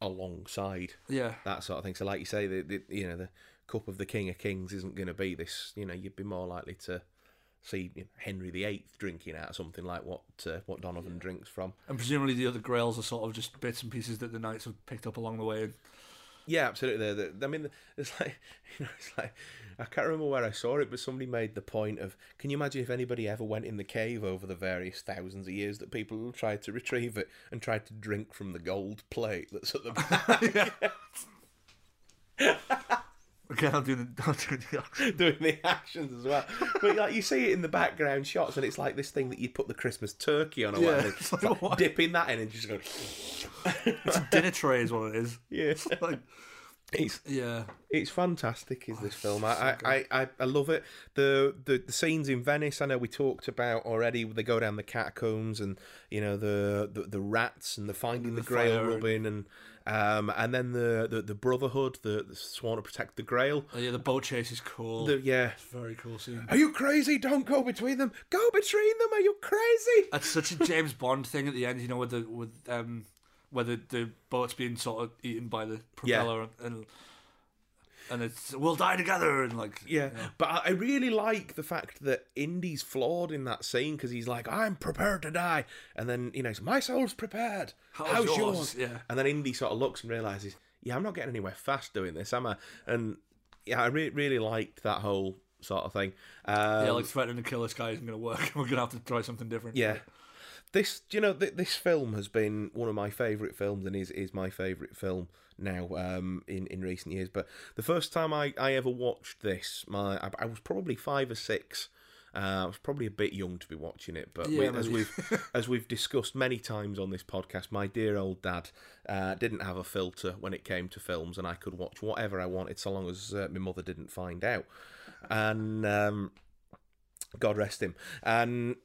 alongside Yeah. that sort of thing. So, like you say, the, the you know the cup of the King of Kings isn't going to be this. You know, you'd be more likely to see you know, Henry VIII drinking out of something like what uh, what Donovan drinks from. And presumably the other grails are sort of just bits and pieces that the knights have picked up along the way. Yeah, absolutely. I mean, it's like you know, it's like I can't remember where I saw it, but somebody made the point of, can you imagine if anybody ever went in the cave over the various thousands of years that people tried to retrieve it and tried to drink from the gold plate that's at the back, Okay, I'll do the. Do the doing the actions as well. But like you see it in the background shots, and it's like this thing that you'd put the Christmas turkey on, or Yeah, whatever. it's It's like, dipping that in and just go, it's a dinner tray, is what it is. yeah. Like, It's yeah. It's fantastic, is this oh, film? I, so I, I, I, love it. The, the the scenes in Venice, I know we talked about already. They go down the catacombs, and you know the the, the rats, and the finding the, the Grail fire and- rubbing, and um, and then the, the, the Brotherhood, the, the sworn to protect the Grail. Oh, yeah, the boat chase is cool. The, yeah. It's a very cool scene. Are you crazy? Don't go between them. Go between them. Are you crazy? That's such a James Bond thing at the end, you know, with the with um where the, the boat's being sort of eaten by the propeller and and it's we'll die together and like Yeah, but I I really like the fact that Indy's flawed in that scene because he's like, "I'm prepared to die," and then you know, he's, "My soul's prepared. How's How's, yours?" yours?" Yeah. and then Indy sort of looks and realizes, "Yeah, I'm not getting anywhere fast doing this, am I?" And yeah, I re- really liked that whole sort of thing. Um, yeah, like threatening to kill this guy isn't gonna work. We're gonna have to try something different. yeah. This, you know, th- this film has been one of my favourite films, and is is my favourite film now um, in in recent years. But the first time I, I ever watched this, my I, I was probably five or six. Uh, I was probably a bit young to be watching it, but Yeah, we, as we've as we've discussed many times on this podcast, my dear old dad uh, didn't have a filter when it came to films, and I could watch whatever I wanted so long as uh, my mother didn't find out. And um, God rest him. And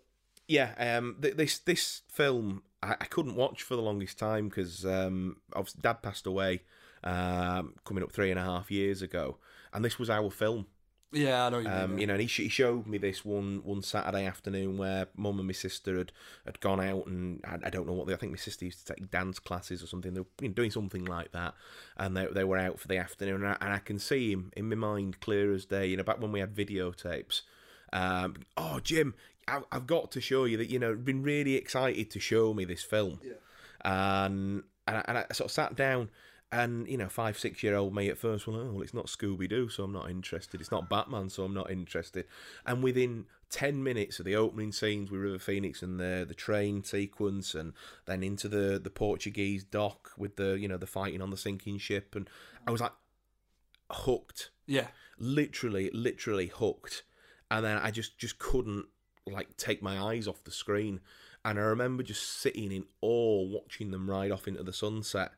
yeah, um, th- this this film I, I couldn't watch for the longest time because um, Dad passed away, um, coming up three and a half years ago, and this was our film. Yeah, I know you mean. Um, yeah. you know, and he, he showed me this one one Saturday afternoon where Mum and my sister had, had gone out and I, I don't know what they. I think my sister used to take dance classes or something. They were you know, doing something like that, and they they were out for the afternoon. And I, and I can see him in my mind clear as day. You know, back when we had videotapes. Um, oh, Jim, I, I've got to show you that. You know, been really excited to show me this film. Yeah. And and I, and I sort of sat down. And you know, five, six year old me at first, well, oh, well, it's not Scooby Doo, so I'm not interested. It's not Batman, so I'm not interested. And within ten minutes of the opening scenes with River Phoenix and the the train sequence, and then into the the Portuguese dock with the you know the fighting on the sinking ship, and I was like hooked, yeah. literally, literally hooked. And then I just just couldn't like take my eyes off the screen. And I remember just sitting in awe watching them ride off into the sunset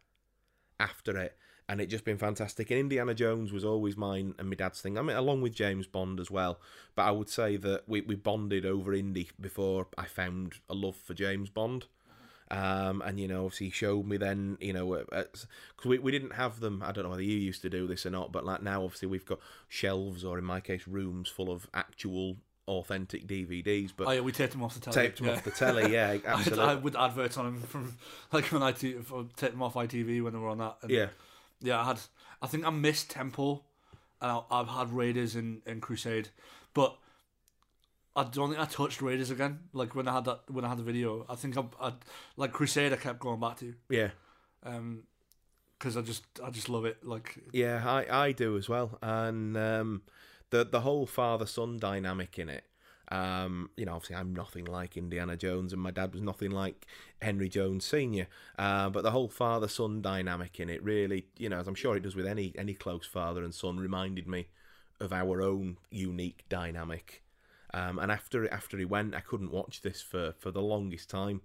after it. And it just been fantastic. And Indiana Jones was always mine and my dad's thing. I mean, along with James Bond as well. But I would say that we, we bonded over Indy before I found a love for James Bond. Um, and you know, obviously, he showed me then, you know, because we, we didn't have them. I don't know whether you used to do this or not, but like now, obviously, we've got shelves or in my case, rooms full of actual authentic DVDs. But Oh yeah, we taped them off the telly. taped them yeah. off the telly, yeah, absolutely. I with adverts on them from like when I t- I taped them off ITV when they were on that. And yeah, Yeah, I had. I think I missed Temple, and I, I've had Raiders and, and Crusade, but I don't think I touched Raiders again. Like when I had that when I had the video, I think I, I like Crusade. I kept going back to, yeah. um, because I just I just love it. Like Yeah, I, I do as well. And um, the the whole father son dynamic in it. Um, you know, obviously I'm nothing like Indiana Jones, and my dad was nothing like Henry Jones Senior. Uh, but the whole father son dynamic in it really, you know, as I'm sure it does with any any close father and son, reminded me of our own unique dynamic. Um, and after after he went, I couldn't watch this for for the longest time.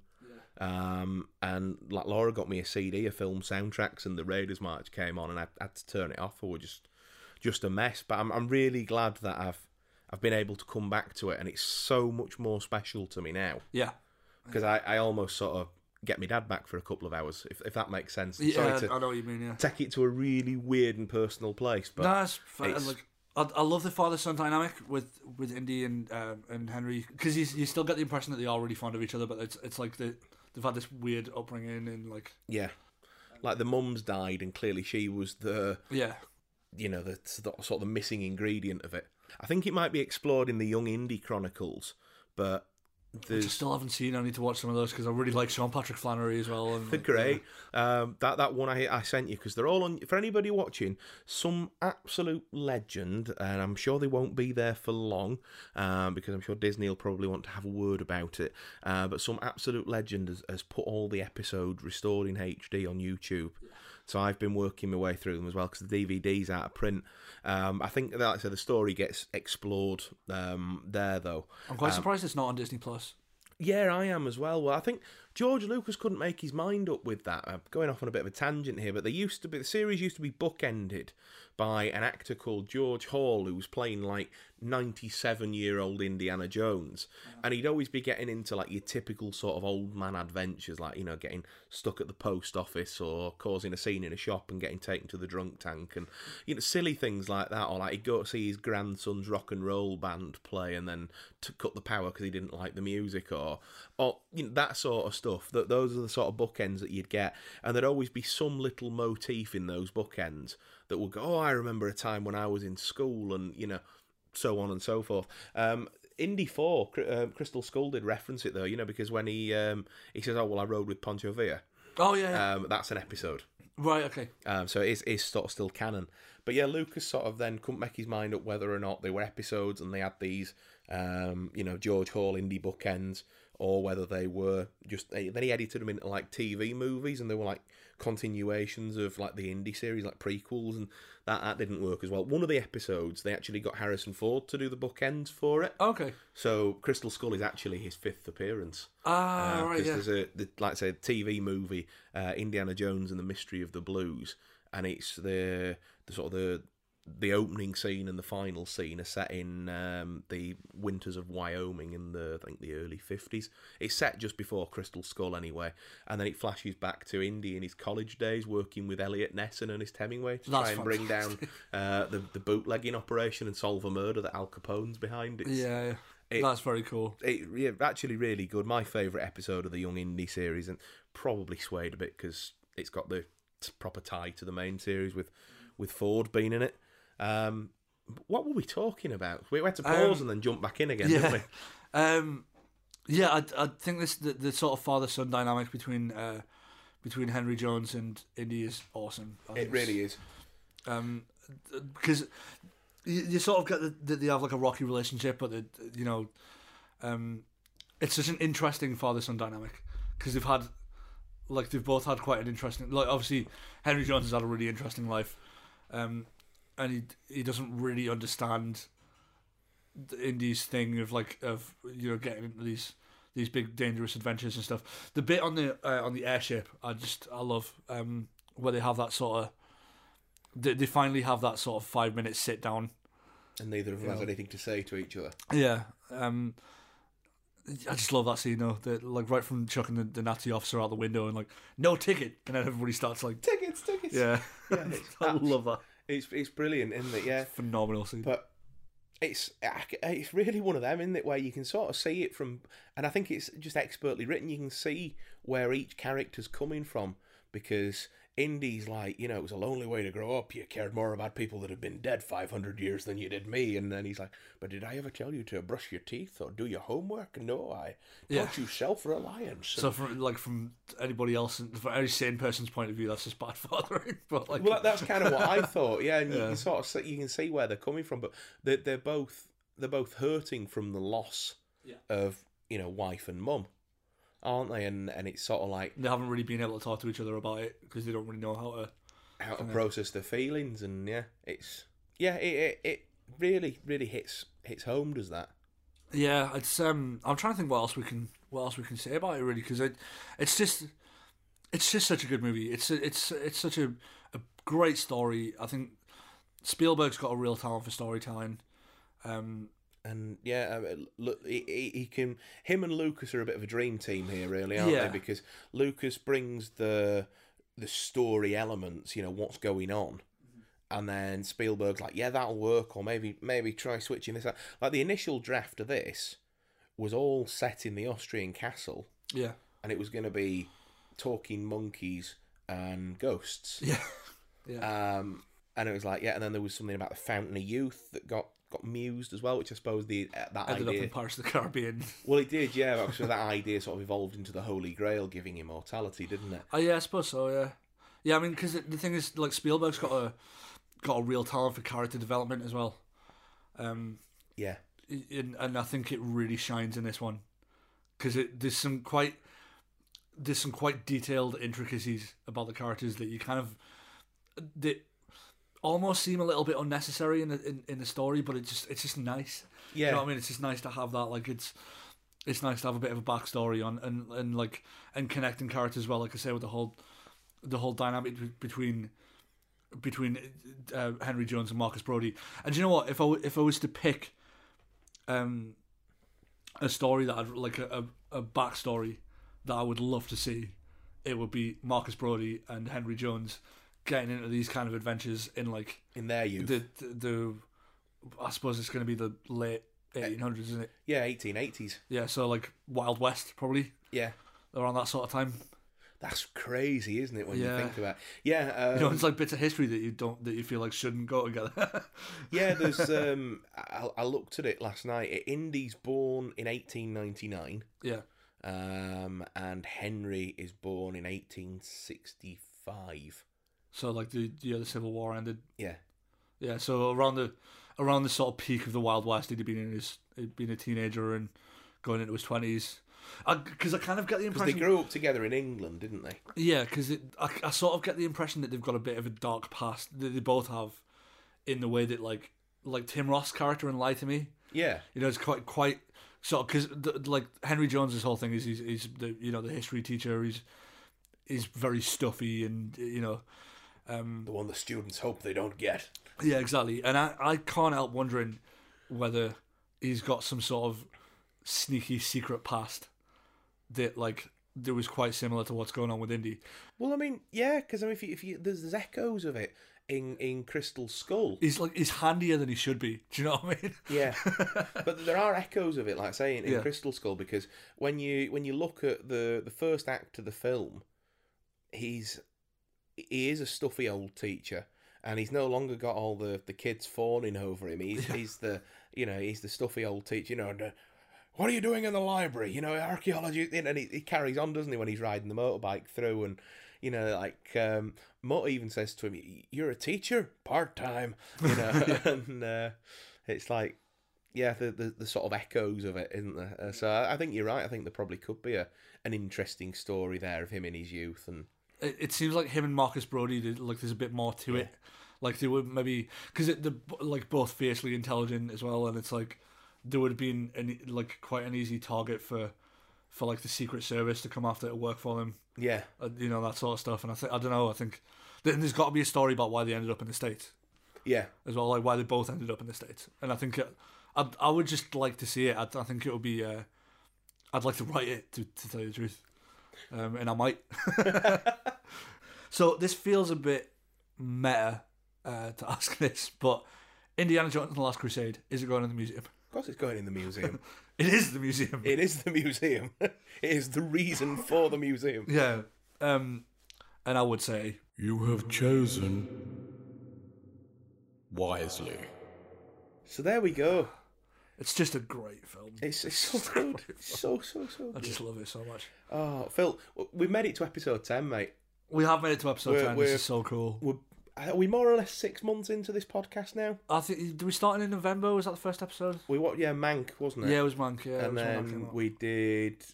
Um, and like Laura got me a CD of film soundtracks, and the Raiders March came on, and I had to turn it off, or just just a mess. But I'm I'm really glad that I've I've been able to come back to it, and it's so much more special to me now yeah, because I, I almost sort of get my dad back for a couple of hours, if if that makes sense. yeah, Sorry to I know what you mean. Yeah, take it to a really weird and personal place, but no, it's, fa- it's- like I, I love the father son dynamic with with Indy and um, and Henry because you you still get the impression that they are really fond of each other, but it's it's like the they've had this weird upbringing and like Yeah, like the mum's died, and clearly she was the yeah you know the, the sort of the missing ingredient of it. I think it might be explored in the Young Indy Chronicles, but Which I still haven't seen. I need to watch some of those because I really like Sean Patrick Flanery as well. And, They're great. Um, that that one I, I sent you because they're all on. For anybody watching, some absolute legend, and I'm sure they won't be there for long um, because I'm sure Disney will probably want to have a word about it. Uh, but some absolute legend has, has put all the episodes restored in HD on YouTube. So I've been working my way through them as well because the DVD's out of print. Um, I think, like I said, the story gets explored um, there though. I'm quite surprised it's not on Disney Plus. Yeah, I am as well. Well, I think George Lucas couldn't make his mind up with that. I'm going off on a bit of a tangent here, but they used to be the series used to be bookended by an actor called George Hall who was playing like 97 year old Indiana Jones, and he'd always be getting into like your typical sort of old man adventures, like you know getting stuck at the post office or causing a scene in a shop and getting taken to the drunk tank, and you know silly things like that, or like he'd go to see his grandson's rock and roll band play and then to cut the power because he didn't like the music, or or you know that sort of stuff. That those are the sort of bookends that you'd get, and there'd always be some little motif in those bookends that will go. Oh, I remember a time when I was in school, and you know, so on and so forth. Um, Indy Four, uh, Crystal Skull did reference it though, you know, because when he um, he says, "Oh well, I rode with Pancho Villa," Oh yeah, yeah. um, that's an episode. right. Okay. Um, so it is, is sort of still canon. But yeah, Lucas sort of then couldn't make his mind up whether or not they were episodes and they had these, um, you know, George Hall Indy bookends, or whether they were just. Then he edited them into like TV movies, and they were like continuations of like the Indy series, like prequels, and that that didn't work as well. One of the episodes, they actually got Harrison Ford to do the bookends for it. Okay. So Crystal Skull is actually his fifth appearance. Ah, Uh, right. Yeah. there's a the, like I said TV movie uh, Indiana Jones and the Mystery of the Blues and it's the the sort of the the opening scene and the final scene are set in um, the winters of Wyoming in the I think the early 50s. It's set just before Crystal Skull anyway and then it flashes back to Indy in his college days working with Eliot Ness and Ernest Hemingway to That's try and bring down uh, the the bootlegging operation and solve a murder that Al Capone's behind. It's, Yeah. yeah. it- That's very cool. it yeah, actually really good. My favourite episode of the Young Indy series, and probably swayed a bit because it's got the proper tie to the main series with with Ford being in it. Um, what were we talking about? We had to pause Um, and then jump back in again, yeah. didn't we? Um, yeah, I, I think this the, the sort of father son dynamic between uh, between Henry Jones and Indy is awesome. I It really is. um, because you, you sort of get the, that they have like a rocky relationship, but the, you know, um, it's such an interesting father son dynamic because they've had like they've both had quite an interesting like obviously Henry Jones has had a really interesting life, um, and he he doesn't really understand the Indy's thing of like of you know getting into these these big dangerous adventures and stuff. The bit on the uh, on the airship, I just I love um, where they have that sort of they, they finally have that sort of five minute sit down. And neither of them has anything to say to each other. Yeah, um, I just love that scene though. That like right from chucking the, the Nazi officer out the window and like no ticket, and then everybody starts like Tickets, tickets. yeah. Yeah, I love that. It's it's brilliant, isn't it? Yeah. Phenomenal scene. but it's it's really one of them, isn't it? Where you can sort of see it from, and I think it's just expertly written. You can see where each character's coming from because Indy's like, you know, it was a lonely way to grow up. You cared more about people that had been dead five hundred years than you did me. And then he's like, but did I ever tell you to brush your teeth or do your homework? No, I Yeah. taught you self reliance. So from like from anybody else, from any sane person's point of view, that's just bad fathering. But like, well, that's kind of what I thought. Yeah, and you can sort of see, you can see where they're coming from, but they're, they're both they're both hurting from the loss Yeah. of you know wife and mum, aren't they? And and it's sort of like they haven't really been able to talk to each other about it because they don't really know how to. how to process their feelings, and yeah, it's yeah, it, it it really really hits hits home. Does that? Yeah, it's um. I'm trying to think what else we can what else we can say about it really because it, it's just, it's just such a good movie. It's a, it's it's such a a great story. I think Spielberg's got a real talent for storytelling. Um, And yeah, uh, look, he, he he can. Him and Lucas are a bit of a dream team here, really, aren't Yeah. they? Because Lucas brings the the story elements, you know, what's going on, and then Spielberg's like, yeah, that'll work, or maybe maybe try switching this out. Like the initial draft of this was all set in the Austrian castle, Yeah. and it was going to be talking monkeys and ghosts. Yeah. Yeah. Um, and it was like, yeah, and then there was something about the Fountain of Youth that got got mused as well, which I suppose the uh, that Ended up idea. in Pirates of the Caribbean. Well, it did, yeah. So that idea sort of evolved into the Holy Grail, giving immortality, didn't it? Oh yeah, I suppose so. Yeah, yeah. I mean, because the thing is, like Spielberg's got a got a real talent for character development as well. Um, Yeah, and, and I think it really shines in this one because it there's some quite there's some quite detailed intricacies about the characters that you kind of that almost seem a little bit unnecessary in the in, in the story, but it just it's just nice. yeah, You know what I mean? It's just nice to have that. Like it's it's nice to have a bit of a backstory on and and like and connecting characters well. Like I say, with the whole the whole dynamic between between uh, Henry Jones and Marcus Brody. And do you know what? If I if I was to pick um a story that I'd like a, a, a backstory that I would love to see, it would be Marcus Brody and Henry Jones getting into these kind of adventures in like in their youth. the the, the I suppose it's going to be the late 1800s, isn't it? yeah, eighteen eighties. Yeah, so like Wild West probably Yeah, around that sort of time. that's crazy, isn't it? When Yeah. you think about, yeah, um, You know, it's like bits of history that you don't that you feel like shouldn't go together. yeah. There's, um, I, I looked at it last night. Indy's born in eighteen ninety nine. yeah, Um, and Henry is born in 1865. So like the yeah the Civil War ended. Yeah, Yeah, so around the around the sort of peak of the Wild West, he'd been in his he'd been a teenager and going into his twenties. Because I, kind of get the impression they grew up together in England, didn't they? yeah, because I, I sort of get the impression that they've got a bit of a dark past that they both have, in the way that like like Tim Roth's character in Lie to Me, Yeah, you know, it's quite quite sort of because like Henry Jones's whole thing is he's, he's the you know the history teacher. He's he's very stuffy and you know, um, the one the students hope they don't get. yeah, exactly. And I I can't help wondering whether he's got some sort of sneaky secret past that like that was quite similar to what's going on with Indy. Well, I mean, yeah, because I mean, if you, if you there's, there's echoes of it in in Crystal Skull. He's like he's handier than he should be. Do you know what I mean? Yeah, but there are echoes of it, like I say in, in Yeah. Crystal Skull, because when you when you look at the the first act of the film, he's he is a stuffy old teacher, and he's no longer got all the the kids fawning over him. He's he's the you know he's the stuffy old teacher. You know, and, what are you doing in the library? You know, archaeology, and he, he carries on, doesn't he, when he's riding the motorbike through and. You know, like um, Mutt even says to him, "You're a teacher, part time." You know, and uh, it's like yeah, the, the the sort of echoes of it, isn't there? Uh, so I, I think you're right. I think there probably could be a an interesting story there of him in his youth, and it, it seems like him and Marcus Brody did, like there's a bit more to it. Like they would maybe because they're like both fiercely intelligent as well, and it's like there would have been an, like quite an easy target for for like the Secret Service to come after to work for them, yeah, uh, you know that sort of stuff. And I think I don't know. I think then there's got to be a story about why they ended up in the states yeah, as well, like why they both ended up in the states. And I think it, I I would just like to see it. I, I think it would be. Uh, I'd like to write it to, to tell you the truth, um, and I might. so this feels a bit meta uh, to ask this, but Indiana Jones and the Last Crusade is it going in the museum? of course it's going in the museum. It is the museum. it is the museum. it is the reason for the museum. yeah, um, and I would say You have chosen wisely. So there we go. It's just a great film. It's, it's so good. So so so I good. just love it so much. Oh, Phil, we've made it to episode ten, mate. We have made it to episode We're- ten. we're- This is so cool. We're are we more or less six months into this podcast now? I think did we start in November? Was that the first episode? We what? Yeah, Mank, wasn't it? Yeah, it was Mank. Yeah, it and was when that came then out. we did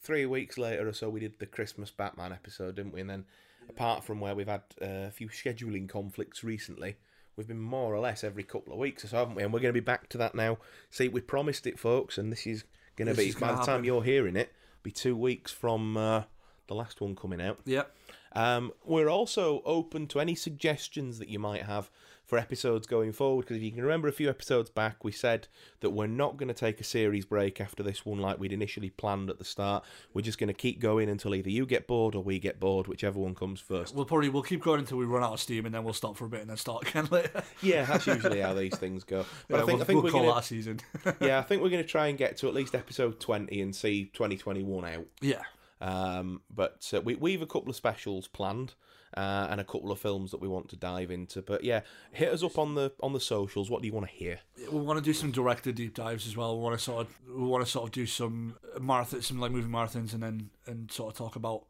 three weeks later or so we did the christmas batman episode didn't we and then apart from where we've had uh, a few scheduling conflicts recently we've been more or less every couple of weeks or so haven't we? And we're going to be back to that now. See we promised it folks and this is going to This be by the time you're hearing it be two weeks from uh, the last one coming out. Yeah. um, we're also open to any suggestions that you might have for episodes going forward. Because if you can remember a few episodes back, we said that we're not going to take a series break after this one like we'd initially planned at the start. We're just going to keep going until either you get bored or we get bored, whichever one comes first. We'll probably we'll keep going until we run out of steam, and then we'll stop for a bit and then start again later. Yeah, that's usually how these things go. But Yeah, I think we'll, I think we'll we're call gonna, that a season. yeah, I think we're going to try and get to at least episode twenty and see twenty twenty one out. yeah, Um, but uh, we we've a couple of specials planned. Uh, and a couple of films that we want to dive into, but yeah, hit us up on the on the socials. What do you want to hear? we want to do some director deep dives as well. We want to sort of we want to sort of do some marathon, some like movie marathons, and then and sort of talk about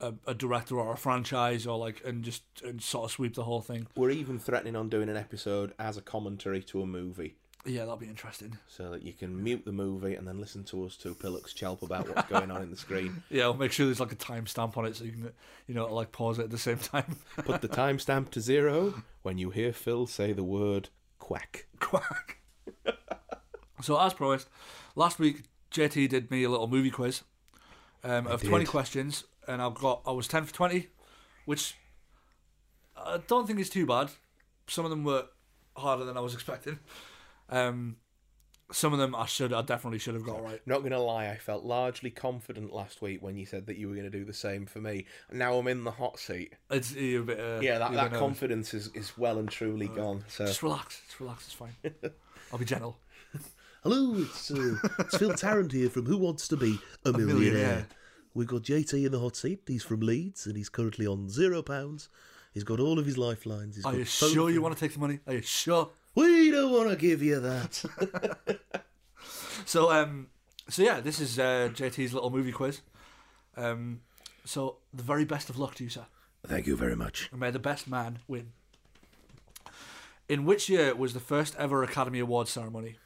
a, a director or a franchise or like and just and sort of sweep the whole thing. We're even threatening on doing an episode as a commentary to a movie, Yeah, that'll be interesting. so that you can mute the movie and then listen to us two pillocks chelp about what's going on in the screen. Yeah, I'll make sure there's like a timestamp on it so you can you know like pause it at the same time. Put the timestamp to zero when you hear Phil say the word quack. Quack. so as promised, last week JT did me a little movie quiz um, of twenty questions, and I've got I was ten for twenty, which I don't think is too bad. Some of them were harder than I was expecting. Um, some of them I should I definitely should have got right. Not gonna lie, I felt largely confident last week when you said that you were going to do the same for me. Now I'm in the hot seat. It's a bit uh, Yeah, that, that bit nervous. confidence is, is well and truly gone. So Just relax, just relax. It's fine. I'll be gentle. Hello, it's, uh, it's Phil Tarrant here from Who Wants to Be a, Millionaire. Millionaire. We've got JT in the hot seat. He's from Leeds and he's currently on zero pounds. He's got all of his lifelines. He's Are got you sure you want to take the money? Are you sure? We don't want to give you that. So um, so yeah, this is uh, JT's little movie quiz. Um, so the very best of luck to you, sir. Thank you very much. And may the best man win. In which year was the first ever Academy Awards ceremony?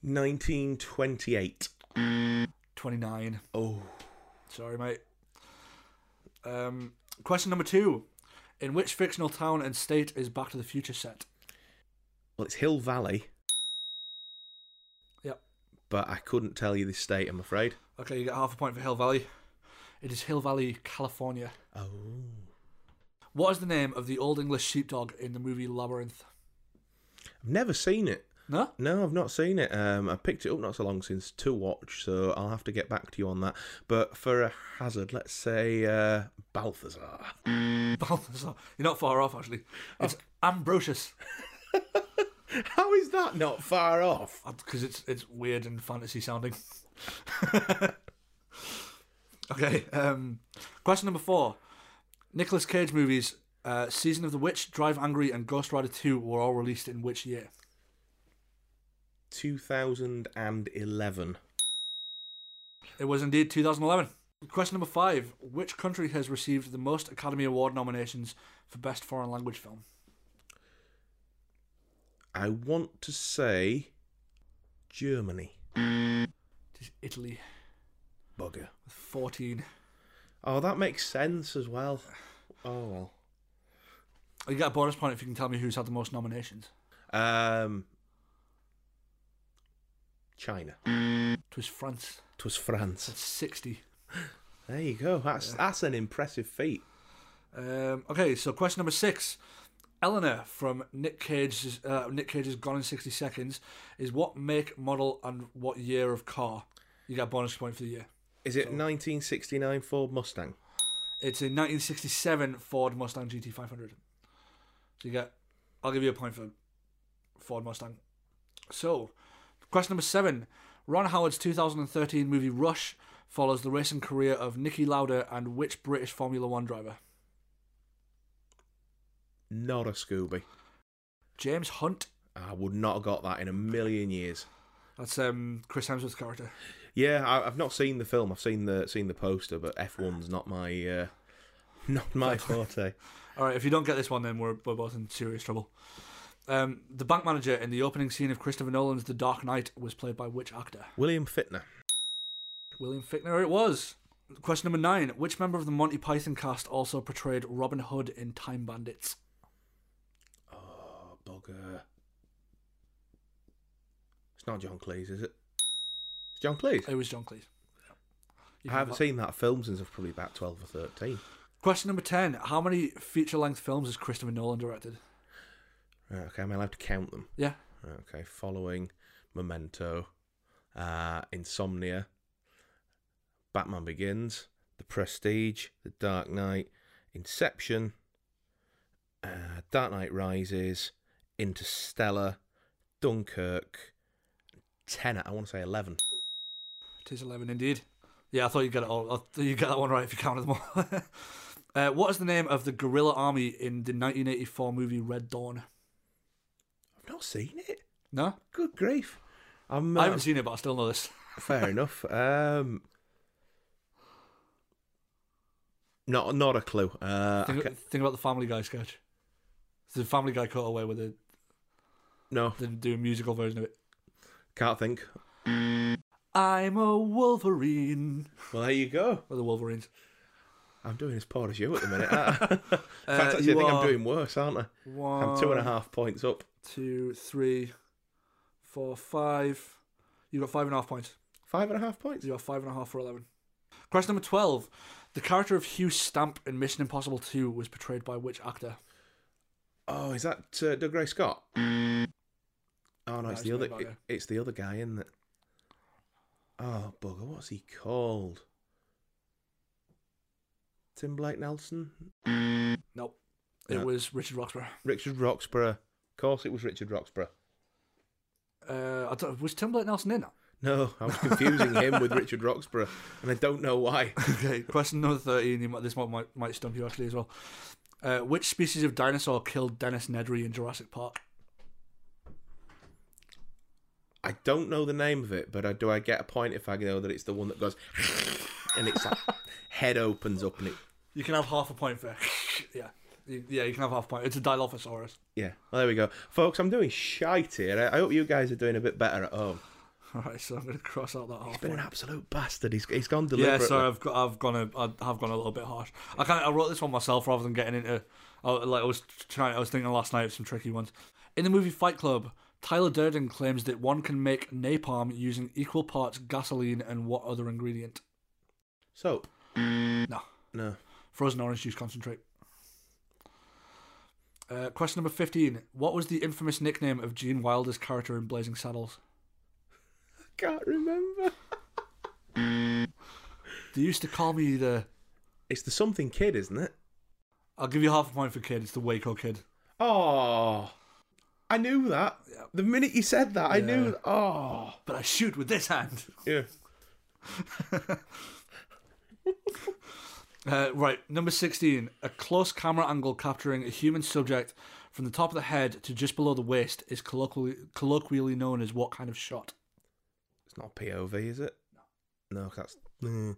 1928. Twenty nine. Oh, Sorry, mate. Um, question number two: In which fictional town and state is Back to the Future set? Well, it's Hill Valley, Yep. but I couldn't tell you the state. I'm afraid. Okay, you get half a point for Hill Valley. It is Hill Valley, California. Oh, What is the name of the Old English sheepdog in the movie Labyrinth? I've never seen it. No. No, I've not seen it. Um, I picked it up not so long since to watch, so I'll have to get back to you on that. But for a hazard, let's say uh, Balthazar. Balthazar. You're not far off, actually. It's Ambrosius. How is that not far off? because it's it's weird and fantasy sounding. okay. Um, question number four: Nicolas Cage movies, uh, Season of the Witch, Drive Angry, and Ghost Rider Two were all released in which year? 2011. It was indeed 2011. Question number five: Which country has received the most Academy Award nominations for Best Foreign Language Film? I want to say Germany. It is Italy Bugger. with 14. Oh, that makes sense as well. Oh well. You get a bonus point if you can tell me who's had the most nominations. Um, China. It was France. It was France. That's 60. There you go. That's that's an impressive feat. Um, okay, so question number six. Eleanor from Nick Cage's uh, Nick Cage's Gone in sixty seconds is what make, model, and what year of car? You get a bonus point for the year. Is it 1969 Ford Mustang? It's a 1967 Ford Mustang GT500. So you get, I'll give you a point for Ford Mustang. So, question number seven. Ron Howard's 2013 movie Rush follows the racing career of Niki Lauda and which British Formula One driver? Not a Scooby. James Hunt. I would not have got that in a million years. That's um, Chris Hemsworth's character. Yeah, I, I've not seen the film. I've seen the seen the poster, but F1's not my uh, not my forte. All right, if you don't get this one, then we're, we're both in serious trouble. Um, the bank manager in the opening scene of Christopher Nolan's The Dark Knight was played by which actor? William Fittner. William Fichtner. It was. Question number nine: Which member of the Monty Python cast also portrayed Robin Hood in Time Bandits? Bugger! It's not John Cleese, is it? It's John Cleese. It was John Cleese. You I haven't seen that film since I was probably about twelve or thirteen. Question number ten: How many feature-length films has Christopher Nolan directed? Right, okay, am I allowed to count them? Yeah. Right, okay, following Memento, uh, Insomnia, Batman Begins, The Prestige, The Dark Knight, Inception, uh, Dark Knight Rises, Interstellar, Dunkirk, Tenet. I want to say 11. It is 11 indeed. Yeah, I thought you'd get it all. You'd get that one right if you counted them all. uh, what is the name of the guerrilla army in the 1984 movie Red Dawn? I've not seen it. No? Good grief. I'm, I uh, haven't seen it, but I still know this. Fair enough. Um, not not a clue. Uh, Think, think about the Family Guy sketch. The Family Guy cut away with the, no, Didn't do a musical version of it. can't think. I'm a Wolverine. Well, there you go. Or the Wolverines. I'm doing as poor as you at the minute. In fact, Uh, actually, I you think I'm doing worse, aren't I? One, I'm two and a half points up. two, three, four, five. You got five and a half points. Five and a half points. You got five and a half for 11. Question number 12. The character of Hugh Stamp in Mission Impossible 2 was portrayed by which actor? Oh, is that uh, Dougray Scott? Oh no, it's the other. it- guy. it's the other guy, isn't it? Oh bugger, what's he called? Tim Blake Nelson, Nope. It No. was Richard Roxburgh. Richard Roxburgh. Of course, it was Richard Roxburgh. Uh, I don't, was Tim Blake Nelson in that? No, I was confusing him with Richard Roxburgh, and I don't know why. okay, question number 13. You might, this one might, might stump you actually as well. Uh, which species of dinosaur killed Dennis Nedry in Jurassic Park? I don't know the name of it, but I, do I get a point if I know that it's the one that goes and its like, head opens up and it. You can have half a point for Yeah. Yeah, you can have half a point. It's a Dilophosaurus. Yeah, well, there we go, folks. I'm doing shite here. I, hope you guys are doing a bit better at home. Alright, so I'm going to cross out that half He's been an absolute bastard. He's he's gone Yeah, deliberately. sorry, I've got, I've gone, a, I have gone a little bit harsh. I kind I wrote this one myself rather than getting into, I, like I was trying, I was thinking last night of some tricky ones. In the movie Fight Club, Tyler Durden claims that one can make napalm using equal parts gasoline and what other ingredient? Soap. No, No. frozen orange juice concentrate. Uh, question number 15. What was the infamous nickname of Gene Wilder's character in Blazing Saddles? I can't remember. They used to call me the. It's the something kid, isn't it? I'll give you half a point for kid. It's the Waco kid. Oh, I knew that. The minute you said that, I knew. Oh, But I shoot with this hand. yeah. Uh, right, number 16. A close camera angle capturing a human subject from the top of the head to just below the waist is colloquially, colloquially known as what kind of shot? It's not POV, is it? No, no that's mm.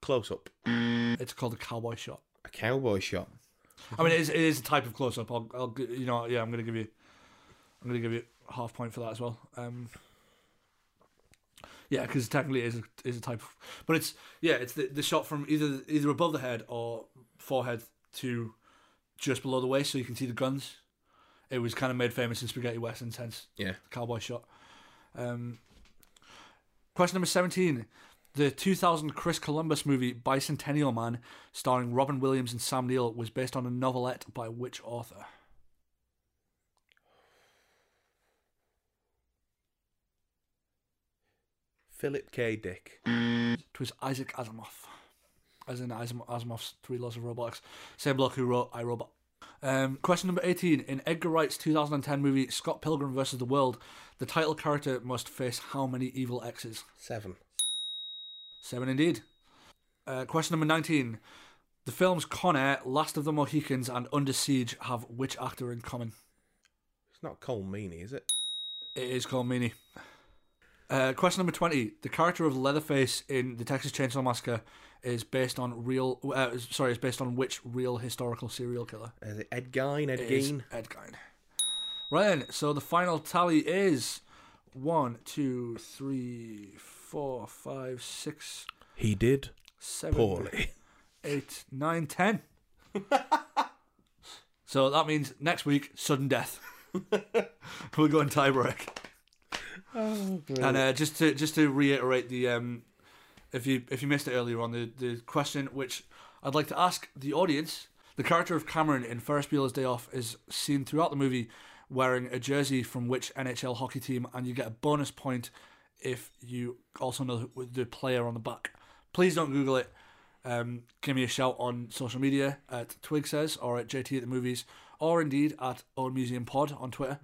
close up. It's called a cowboy shot. A cowboy shot. I mean, it is, it is a type of close up. I'll, I'll, you know, yeah, I'm gonna give you, I'm gonna give you half point for that as well. Um, yeah, because technically it is a, is a type of, but it's yeah, it's the, the shot from either either above the head or forehead to just below the waist, so you can see the guns. It was kind of made famous in spaghetti westerns, hence Yeah. cowboy shot. Um, question number seventeen. The 2000 Chris Columbus movie Bicentennial Man, starring Robin Williams and Sam Neill, was based on a novelette by which author? Philip K. Dick. It was Isaac Asimov, as in Asimov's Three Laws of Robotics. Same bloke who wrote I Robot. Um, question number 18. In Edgar Wright's 2010 movie Scott Pilgrim vs. the World, the title character must face how many evil exes? Seven. Seven indeed. Uh, question number 19. The films Con Air, Last of the Mohicans, and Under Siege have which actor in common? It's not Cole Meany, is it? It is Colm Meaney. Uh, question number 20. The character of Leatherface in the Texas Chainsaw Massacre is based on real. Uh, sorry, is based on which real historical serial killer? Is it Ed Gein? Ed It Gein? Ed Gein. Right then, so the final tally is one, two, three, four, five, six, He did seven, poorly. eight, nine, ten. so that means next week, sudden death. We're going tie break. Oh, And uh, just to just to reiterate the um, if you if you missed it earlier on the the question which I'd like to ask the audience. The character of Cameron in Ferris Bueller's Day Off is seen throughout the movie wearing a jersey from which NHL hockey team, and you get a bonus point if you also know the- player on the back. Please don't Google it. Um, give me a shout on social media at Twig Says or at JT at the Movies, or indeed at Old Museum Pod on Twitter.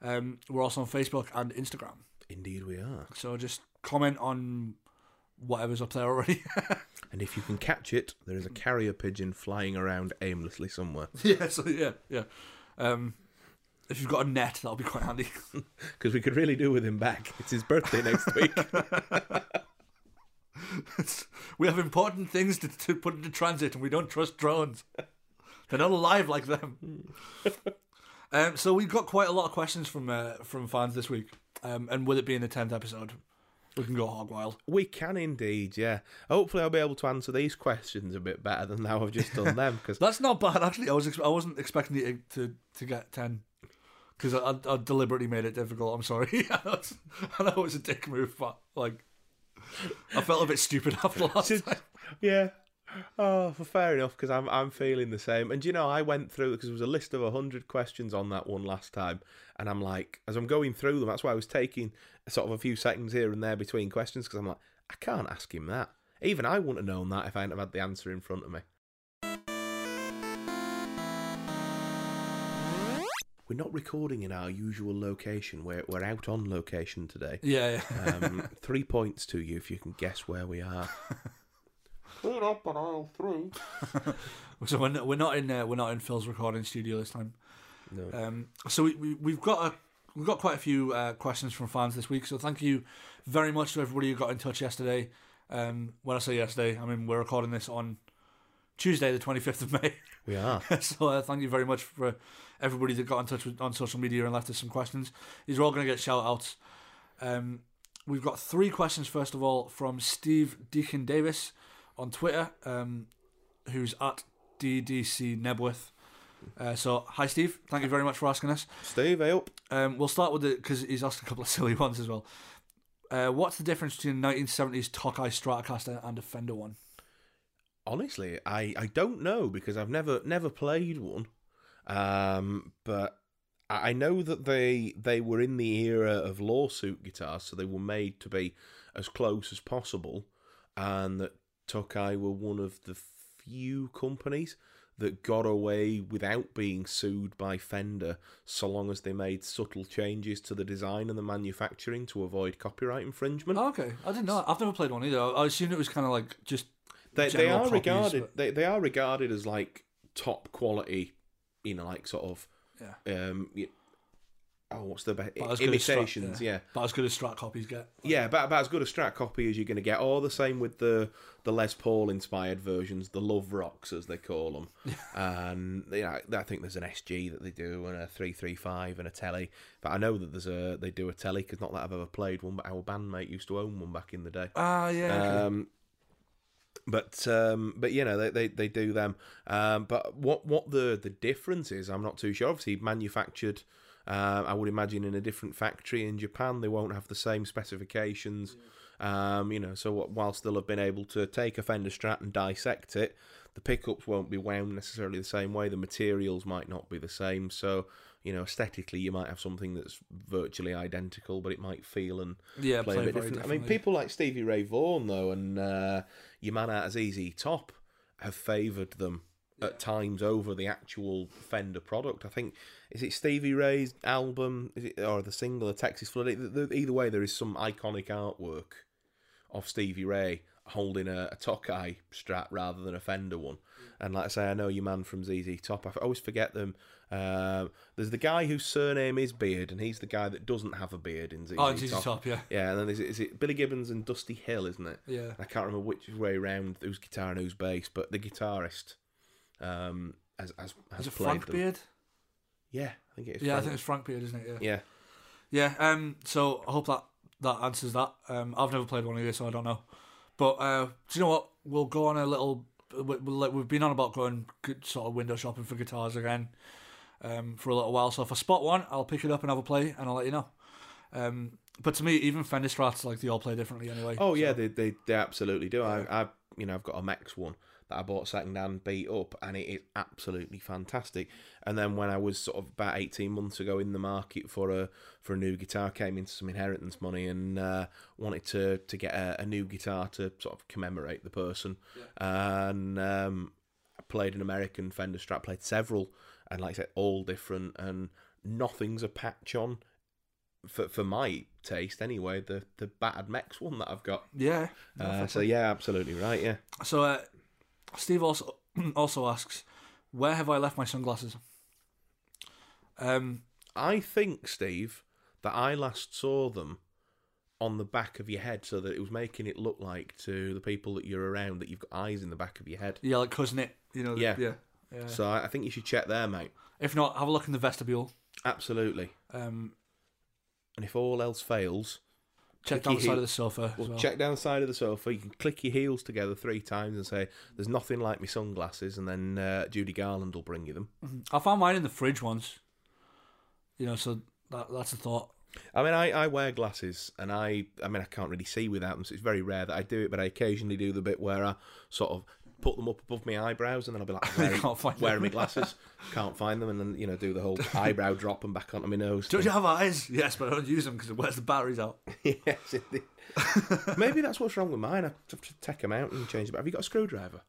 Um, we're also on Facebook and Instagram. Indeed, we are. So just comment on whatever's up there already. And if you can catch it, there is a carrier pigeon flying around aimlessly somewhere. yeah, so yeah, yeah. Um, if you've got a net, that'll be quite handy. Because we could really do with him back. It's his birthday next week. we have important things to, to put into transit, and we don't trust drones. They're not alive like them. um, so we've got quite a lot of questions from uh, from fans this week, um, and with it being the tenth episode, we can go hog wild. we can indeed, yeah. Hopefully, I'll be able to answer these questions a bit better than how I've just done them. Because That's not bad actually. I was ex- I wasn't expecting you to to get ten. Because I, I, I deliberately made it difficult. I'm sorry. I know, it's, I know it's a dick move, but like, I felt a bit stupid after last time. yeah. Oh, well, fair enough. Because I'm I'm feeling the same. And you know, I went through because there was a list of hundred questions on that one last time, and I'm like, as I'm going through them, that's why I was taking sort of a few seconds here and there between questions because I'm like, I can't ask him that. Even I wouldn't have known that if I hadn't have had the answer in front of me. We're not recording in our usual location. We're we're out on location today. Yeah, yeah. Um, three points to you if you can guess where we are. Clean up on aisle three. So we're not, we're not in uh, we're not in Phil's recording studio this time. No. Um, so we, we we've got a we've got quite a few uh, questions from fans this week. So thank you very much to everybody who got in touch yesterday. Um, when I say yesterday, I mean we're recording this on Tuesday, the twenty fifth of May. We are. so uh, thank you very much for everybody that got in touch with on social media and left us some questions. These are all going to get shout outs. Um, we've got three questions first of all from Steve Deacon Davis on Twitter, um, who's at DDC Nebworth. Uh, so hi Steve, thank you very much for asking us. Steve, hey up. Um, we'll start with it because he's asked a couple of silly ones as well. Uh, what's the difference between a 1970s Tokai Stratocaster and a Fender one? Honestly, I, I don't know because I've never never played one. Um, but I know that they they were in the era of lawsuit guitars, so they were made to be as close as possible, and that Tokai were one of the few companies that got away without being sued by Fender, so long as they made subtle changes to the design and the manufacturing to avoid copyright infringement. Oh, okay, I didn't know. I've never played one either. I assumed it was kind of like just they, they are regarded but- they, they are regarded as like top quality you know like sort of yeah. um oh what's the best About as Strat- imitations yeah. But as good as Strat copies get. yeah about, about as good a strat copy as you're going to get All the same with the the les paul inspired versions the love rocks as they call them and know, i think there's an sg that they do and a 335 and a telly but i know that there's a they do a telly because not that i've ever played one but our bandmate used to own one back in the day Ah, yeah. okay. But um, but you know they, they, they do them. Um, but what what the the difference is, I'm not too sure. Obviously, manufactured. Uh, I would imagine in a different factory in Japan, they won't have the same specifications. Um, you know, so wh- whilst they'll have been able to take a Fender Strat and dissect it, the pickups won't be wound necessarily the same way. The materials might not be the same. So you know, aesthetically, you might have something that's virtually identical, but it might feel and yeah, play, play, a bit different. I mean, people like Stevie Ray Vaughan though, and uh, your man out as ZZ Top have favoured them at times over the actual Fender product. I think is it Stevie Ray's album, is it or the single, the Texas Flood? Either either way, there is some iconic artwork of Stevie Ray holding a, a Tokai Strat rather than a Fender one. Mm. And like I say, I know your man from ZZ Top. I always forget them. Um, there's the guy whose surname is Beard, and he's the guy that doesn't have a beard in ZZ Oh, Top. ZZ Top, yeah. Yeah, and then is it, is it Billy Gibbons and Dusty Hill, isn't it? Yeah. I can't remember which way round who's guitar and who's bass, but the guitarist um, has has, has Is it played Frank them. Beard? Yeah, I think it is. Yeah, I Frank. think it's Frank Beard, isn't it? Yeah. Yeah, Yeah. Um. So I hope that that answers that. Um. I've never played one either, so I don't know. But uh, do you know what? We'll go on a little. we- we'll- We've been on about going good sort of window shopping for guitars again, um, for a little while. So if I spot one, I'll pick it up and have a play, and I'll let you know. Um. But to me, even Fender Strats, like they all play differently anyway. Oh yeah, so- they, they they absolutely do. I I you know I've got a Mex one that I bought second hand beat up, and it is absolutely fantastic. And then when I was sort of about eighteen months ago in the market for a for a new guitar, came into some inheritance money and uh, wanted to to get a, a new guitar to sort of commemorate the person, and um, I played an American Fender Strat, played several, and like I said, all different, and nothing's a patch on. For, for my taste, anyway, the the battered Mex one that I've got. Yeah. Uh, so yeah, absolutely right. Yeah, So uh, Steve also also asks, where have I left my sunglasses? Um, I think Steve that I last saw them on the back of your head, so that it was making it look like to the people that you're around that you've got eyes in the back of your head. yeah, like cousin it, you know. Yeah. yeah. Yeah. So I think you should check there, mate. If not, have a look in the vestibule. Absolutely. Um, And if all else fails, check down the side heel- of the sofa. as well, well. check down the side of the sofa. You can click your heels together three times and say, "There's nothing like my sunglasses," and then uh, Judy Garland will bring you them. I found mine in the fridge once. You know, so that that's a thought. I mean, I, I wear glasses, and I I mean, I can't really see without them, so it's very rare that I do it. But I occasionally do the bit where I sort of put them up above my eyebrows, and then I'll be like, where, can't find where are my glasses? Can't find them, and then you know do the whole eyebrow drop and back onto my nose. Don't thing. you have eyes? Yes, but I don't use them because it wears the batteries out. yes, indeed. Maybe that's what's wrong with mine. I have to take them out and change them. Have you got a screwdriver?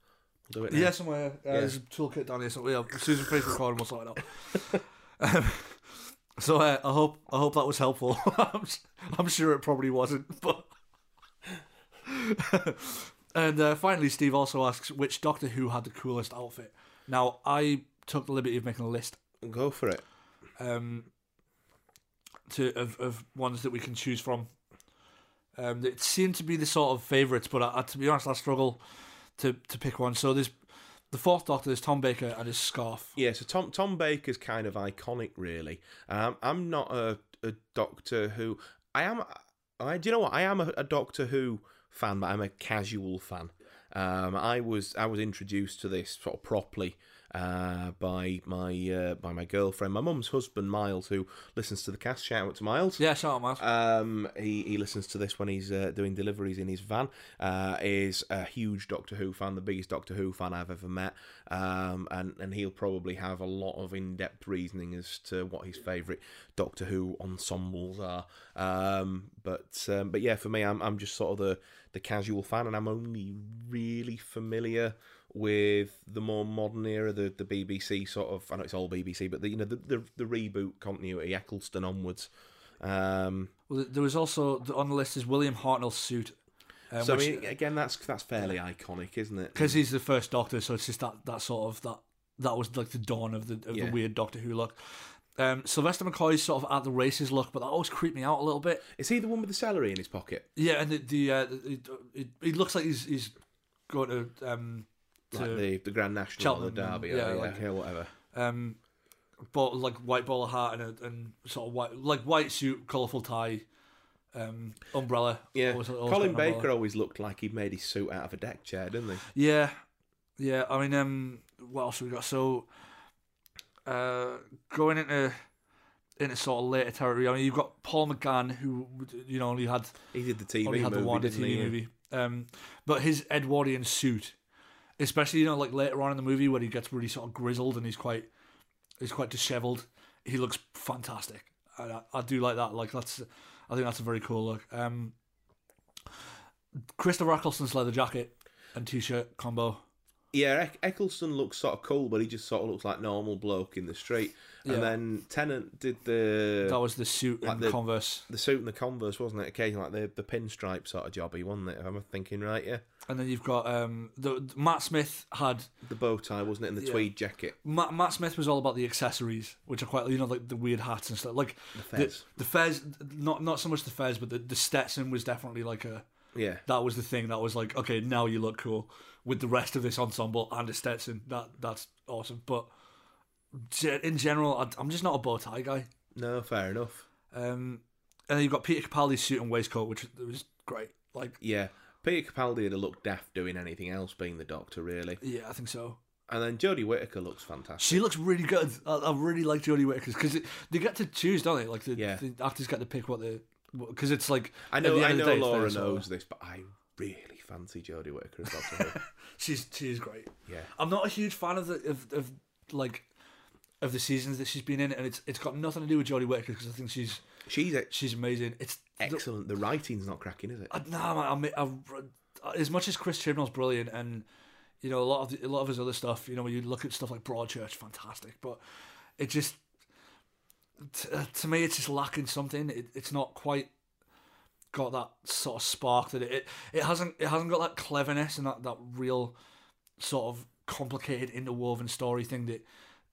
We'll do it now. Yeah, somewhere. Uh, There's a toolkit down here. So yeah, Susan Face recording. We'll sort it out. um, so uh, I hope I hope that was helpful. I'm, I'm sure it probably wasn't, but. And uh, finally, Steve also asks which Doctor Who had the coolest outfit. Now, I took the liberty of making a list Go for it. um, to of, of ones that we can choose from. Um, it seemed to be the sort of favourites, but I, I, to be honest, I struggle to, to pick one. So there's the fourth Doctor, there's Tom Baker and his scarf. Yeah, so Tom Tom Baker's kind of iconic, really. Um, I'm not a, a Doctor Who. I am. I do you know what? I am a, a Doctor Who fan, but I'm a casual fan. Um, I was I was introduced to this sort of properly uh, by my uh, by my girlfriend, my mum's husband, Miles, who listens to the cast. Shout out to Miles. Yeah, shout out, Miles. Um, he, he listens to this when he's uh, doing deliveries in his van. Uh, is a huge Doctor Who fan, the biggest Doctor Who fan I've ever met. Um, and and he'll probably have a lot of in depth reasoning as to what his favourite Doctor Who ensembles are. Um, but um, but yeah, for me, I'm I'm just sort of the the casual fan, and I'm only really familiar with the more modern era, the, the BBC sort of. I know it's all BBC, but the you know the the, the reboot continuity, Eccleston onwards. Um, Well, there was also on the list is William Hartnell's suit. Um, so I which- mean, again, that's that's fairly iconic, isn't it? because he's the first Doctor, so it's just that that sort of that that was like the dawn of the of Yeah. the weird Doctor Who look. Um, Sylvester McCoy's sort of at the races look, but that always creeped me out a little bit. Is he the one with the celery in his pocket? Yeah, and the, the uh, it, it, it looks like he's he's going to um to Like the, the Grand National Cheltenham, or the Derby, yeah, or, yeah, like- yeah, whatever. um but like white bowler hat and a, and sort of white like white suit, colourful tie, um umbrella. Yeah, Always- always Colin Baker umbrella. always looked like he'd made his suit out of a deck chair, didn't he? Yeah, yeah. I mean, um, what else have we got? So, uh, going into into sort of later territory. I mean, you've got Paul McGann, who you know only had He did the TV only had movie, the one TV he? movie. Um, but his Edwardian suit, especially you know like later on in the movie where he gets really sort of grizzled and he's quite he's quite dishevelled. He looks fantastic. I, I do like that. Like that's I think that's a very cool look. Um, Christopher Eccleston's leather jacket and t-shirt combo. Yeah, Eck- Eccleston looks sort of cool, but he just sort of looks like normal bloke in the street. Yeah. And then Tennant did the That was the suit like and the- Converse, the suit and the Converse, wasn't it? Occasionally, like the the pinstripe sort of jobby, wasn't it? If I'm thinking right, yeah. and then you've got um the Matt Smith had The bow tie, wasn't it? And the Yeah. tweed jacket, Matt, Matt Smith was all about the accessories, which are quite you know like the weird hats and stuff. Like the fez. the, the fez, not not so much the fez, but the, the Stetson was definitely like a yeah, that was the thing that was like okay now you look cool with the rest of this ensemble and a Stetson. That that's awesome. But in general, I, I'm just not a bow tie guy. no, fair enough. Um, and then you've got Peter Capaldi's suit and waistcoat, which was great. Like Yeah, Peter Capaldi had a look daft doing anything else, being the Doctor, really. yeah, I think so. And then Jodie Whittaker looks fantastic. She looks really good. I, I really like Jodie Whittaker because they get to choose, don't they? Like the, Yeah. the actors get to pick what they because it's like I know, I know Laura knows this, but I really fancy Jodie Whittaker as Doctor Who. She's she's great. Yeah. I'm not a huge fan of the of, of like of the seasons that she's been in, and it's it's got nothing to do with Jodie Whittaker because I think she's She's ex- she's amazing. It's excellent. The writing's not cracking, is it? I, nah, man, I, I, as much as Chris Chibnall's brilliant, and you know a lot of the, a lot of his other stuff. You know, when you look at stuff like Broadchurch, fantastic, but it just t- uh, to me it's just lacking something. It, it's not quite got that sort of spark that it, it it hasn't it hasn't got that cleverness and that that real sort of complicated interwoven story thing that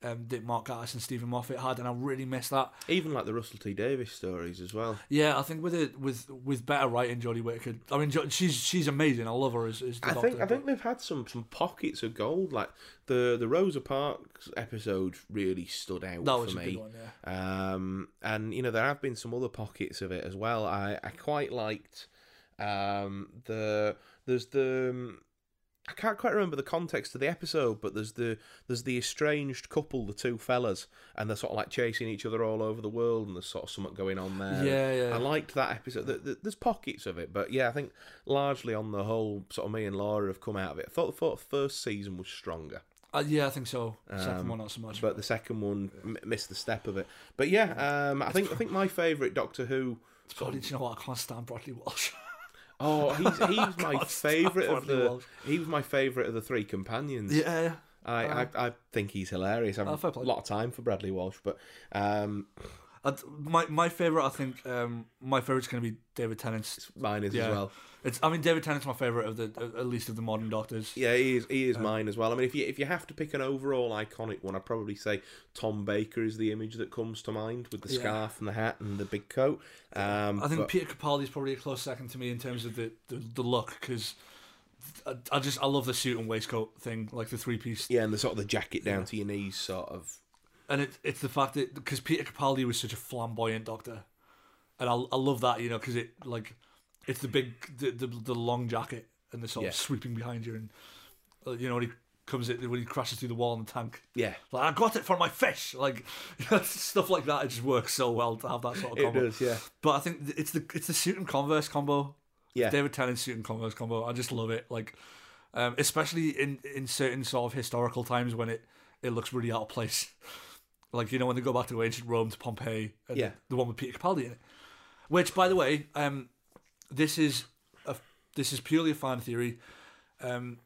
um, that Mark and Steven Moffat had, and I really miss that. Even like the Russell T Davies stories as well. Yeah, I think with it with with better writing, Jodie Whittaker. I mean, she's she's amazing. I love her as, as the I Doctor. think I think they've had some some pockets of gold. Like the the Rosa Parks episode really stood out that for was a me. good one. Yeah. Um, and you know there have been some other pockets of it as well. I I quite liked um, the there's the um, I can't quite remember the context of the episode, but there's the there's the estranged couple, the two fellas, and they're sort of like chasing each other all over the world, and there's sort of something going on there. Yeah, yeah. I liked that episode. There- there- There's pockets of it, but yeah, I think largely on the whole, sort of me and Laura have come out of it. I thought, thought the first season was stronger. Uh, yeah, I think so. Second Um, one, not so much. but the second one m- missed the step of it. But yeah, um, I think I think my favourite Doctor Who. it's probably, do you know what? I can't stand Bradley Walsh. Oh, he's he's my can't favourite of the. Walsh. He was my favourite of the three companions. yeah, I, I I think he's hilarious. I've Oh, a lot of time for Bradley Walsh, but um, my my favorite, I think, um, my favorite's going to be David Tennant's. mine is Yeah. as well. It's, I mean, David Tennant's my favorite of the, at least of the modern Doctors. Yeah, he is. He is mine as well. I mean, if you if you have to pick an overall iconic one, I'd probably say Tom Baker is the image that comes to mind with the Yeah. scarf and the hat and the big coat. Um, I think but- Peter is probably a close second to me in terms of the the, the look because. I, I just I love the suit and waistcoat thing, like the three piece, yeah, and the sort of the jacket down to your knees, sort of. And it, it's the fact that because Peter Capaldi was such a flamboyant Doctor, and I I love that you know because it like it's the big the, the the long jacket and the sort Yeah. of sweeping behind you and uh, you know when he comes in when he crashes through the wall in the tank. Yeah, like I got it for my fish! Like you know, stuff like that it just works so well to have that sort of it combo. does. Yeah, but I think it's the it's the suit and Converse combo. Yeah. David Tennant's suit and Converse combo I just love it like um, especially in in certain sort of historical times when it it looks really out of place like you know when they go back to ancient Rome to Pompeii and Yeah. the one with Peter Capaldi in it which by the way um this is a this is purely a fan theory um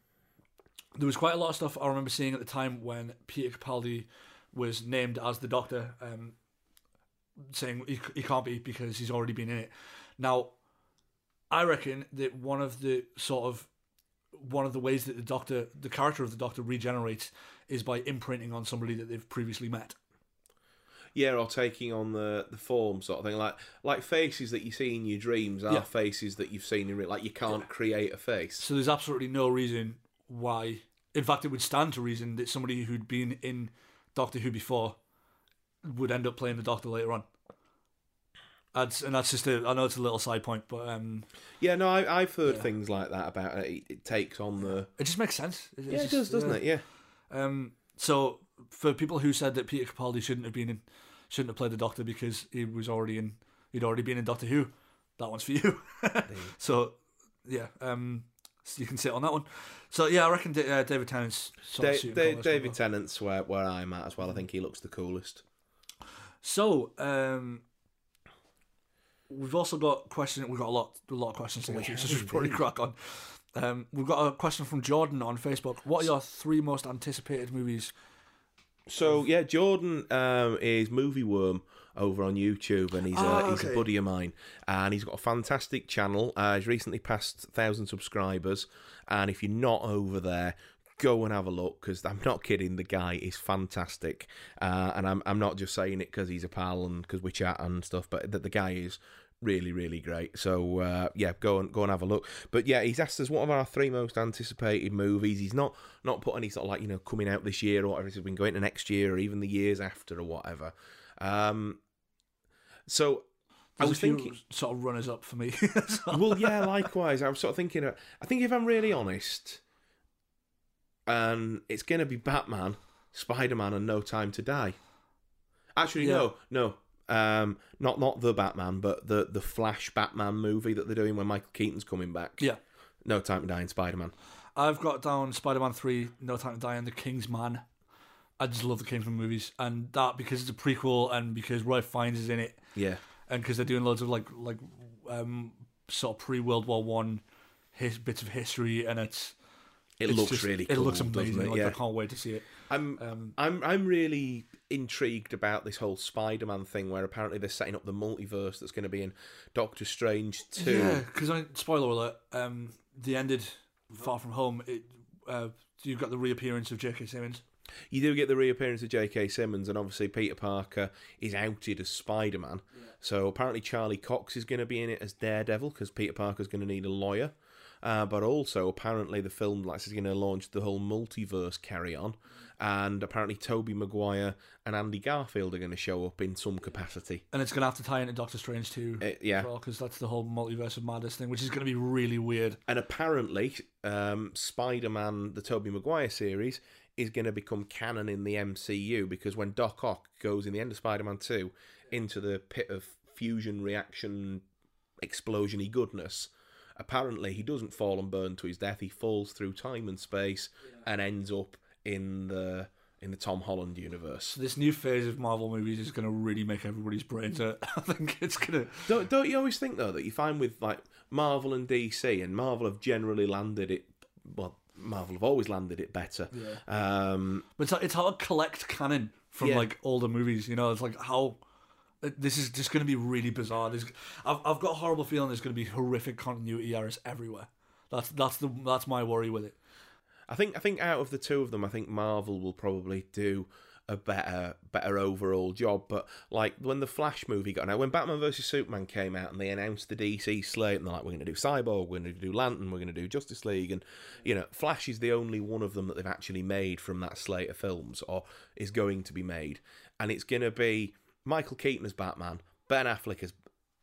there was quite a lot of stuff I remember seeing at the time when Peter Capaldi was named as the Doctor, um, saying he, he can't be because he's already been in it. Now, I reckon that one of the sort of one of the ways that the Doctor, the character of the Doctor, regenerates is by imprinting on somebody that they've previously met. Yeah, or taking on the the form sort of thing, like like faces that you see in your dreams are Yeah. faces that you've seen in real. Like you can't create a face. So there's absolutely no reason why. In fact, it would stand to reason that somebody who'd been in Doctor Who before would end up playing the Doctor later on. That's, and that's just a. I know it's a little side point, but um, Yeah, no, I, I've heard Yeah. things like that about it. It takes on the. it just makes sense. It, Yeah, it does, doesn't it? Yeah. Um, so for people who said that Peter Capaldi shouldn't have been in, shouldn't have played the Doctor because he was already in, he'd already been in Doctor Who, that one's for you. so yeah, um, so you can sit on that one. So yeah, I reckon uh, David Tennant's sort of Da- Da- David. Tennant's where where I'm at as well. I think he looks the coolest. So um, we've also got question. We've got a lot, a lot of questions to get through, so we should probably crack on. Um, we've got a question from Jordan on Facebook. What are your three most anticipated movies? So yeah, Jordan um, is Movie Worm over on YouTube, and he's Ah, a, he's a buddy of mine, and he's got a fantastic channel. Uh, he's recently passed thousand subscribers, and if you're not over there. Go and have a look because I'm not kidding. The guy is fantastic, uh, and I'm I'm not just saying it because he's a pal and because we chat and stuff. But that the guy is really really great. So uh, yeah, go and go and have a look. But yeah, he's asked us what are our three most anticipated movies. He's not not put any sort of like you know coming out this year or whatever. He's been going to next year or even the years after or whatever. Um, so I was thinking. sort of runners up for me. Well, yeah, likewise. I was sort of thinking. uh, I think if I'm really honest, and it's going to be Batman, Spider Man, and No Time to Die. Actually, no, no. Um, not not the Batman, but the the Flash Batman movie that they're doing when Michael Keaton's coming back. yeah, No Time to Die and Spider Man. I've got down Spider Man 3, No Time to Die, and The King's Man. I just love the Kingsman movies, and that because it's a prequel, and because Roy Fiennes is in it, Yeah. and because they're doing loads of like like um sort of pre World War One his bits of history, and it's It it's looks just- really it looks amazing. it? Like yeah. I can't wait to see it. I'm Um, I'm I'm really intrigued about this whole Spider-Man thing, where apparently they're setting up the multiverse that's going to be in Doctor Strange two. Yeah, because I spoiler alert. Um, the ended Far From Home. It uh, you've got the reappearance of J.K. Simmons. You do get the reappearance of J.K. Simmons, and obviously Peter Parker is outed as Spider-Man. So apparently Charlie Cox is going to be in it as Daredevil because Peter Parker's going to need a lawyer. Uh, but also apparently the film like is going to launch the whole multiverse carry on, and apparently Tobey Maguire and Andy Garfield are going to show up in some capacity. and it's gonna have to tie into Doctor Strange too. Uh, yeah. because that's the whole multiverse of madness thing, which is gonna be really weird. And apparently, um, Spider Man, the Tobey Maguire series, is going to become canon in the MCU because when Doc Ock goes in the end of Spider Man 2 into the pit of fusion reaction explosiony goodness, apparently he doesn't fall and burn to his death. He falls through time and space and ends up in the in the Tom Holland universe. This new phase of Marvel movies is gonna really make everybody's brains hurt. I think it's gonna. Don't, don't you always think though that you find with like Marvel and DC and Marvel have generally landed it well Marvel have always landed it better. Yeah. Um, But it's, it's how to collect canon from Yeah. like older movies. You know, it's like how Uh, this is just going to be really bizarre. There's, I've I've got a horrible feeling there's going to be horrific continuity errors everywhere. That's that's the that's my worry with it. I think I think out of the two of them, I think Marvel will probably do a better better overall job. But like when the Flash movie got out, when Batman vs Superman came out, and they announced the DC slate, and they're like, we're going to do Cyborg, we're going to do Lantern, we're going to do Justice League, and you know, Flash is the only one of them that they've actually made from that slate of films, or is going to be made, and it's going to be Michael Keaton as Batman, Ben Affleck as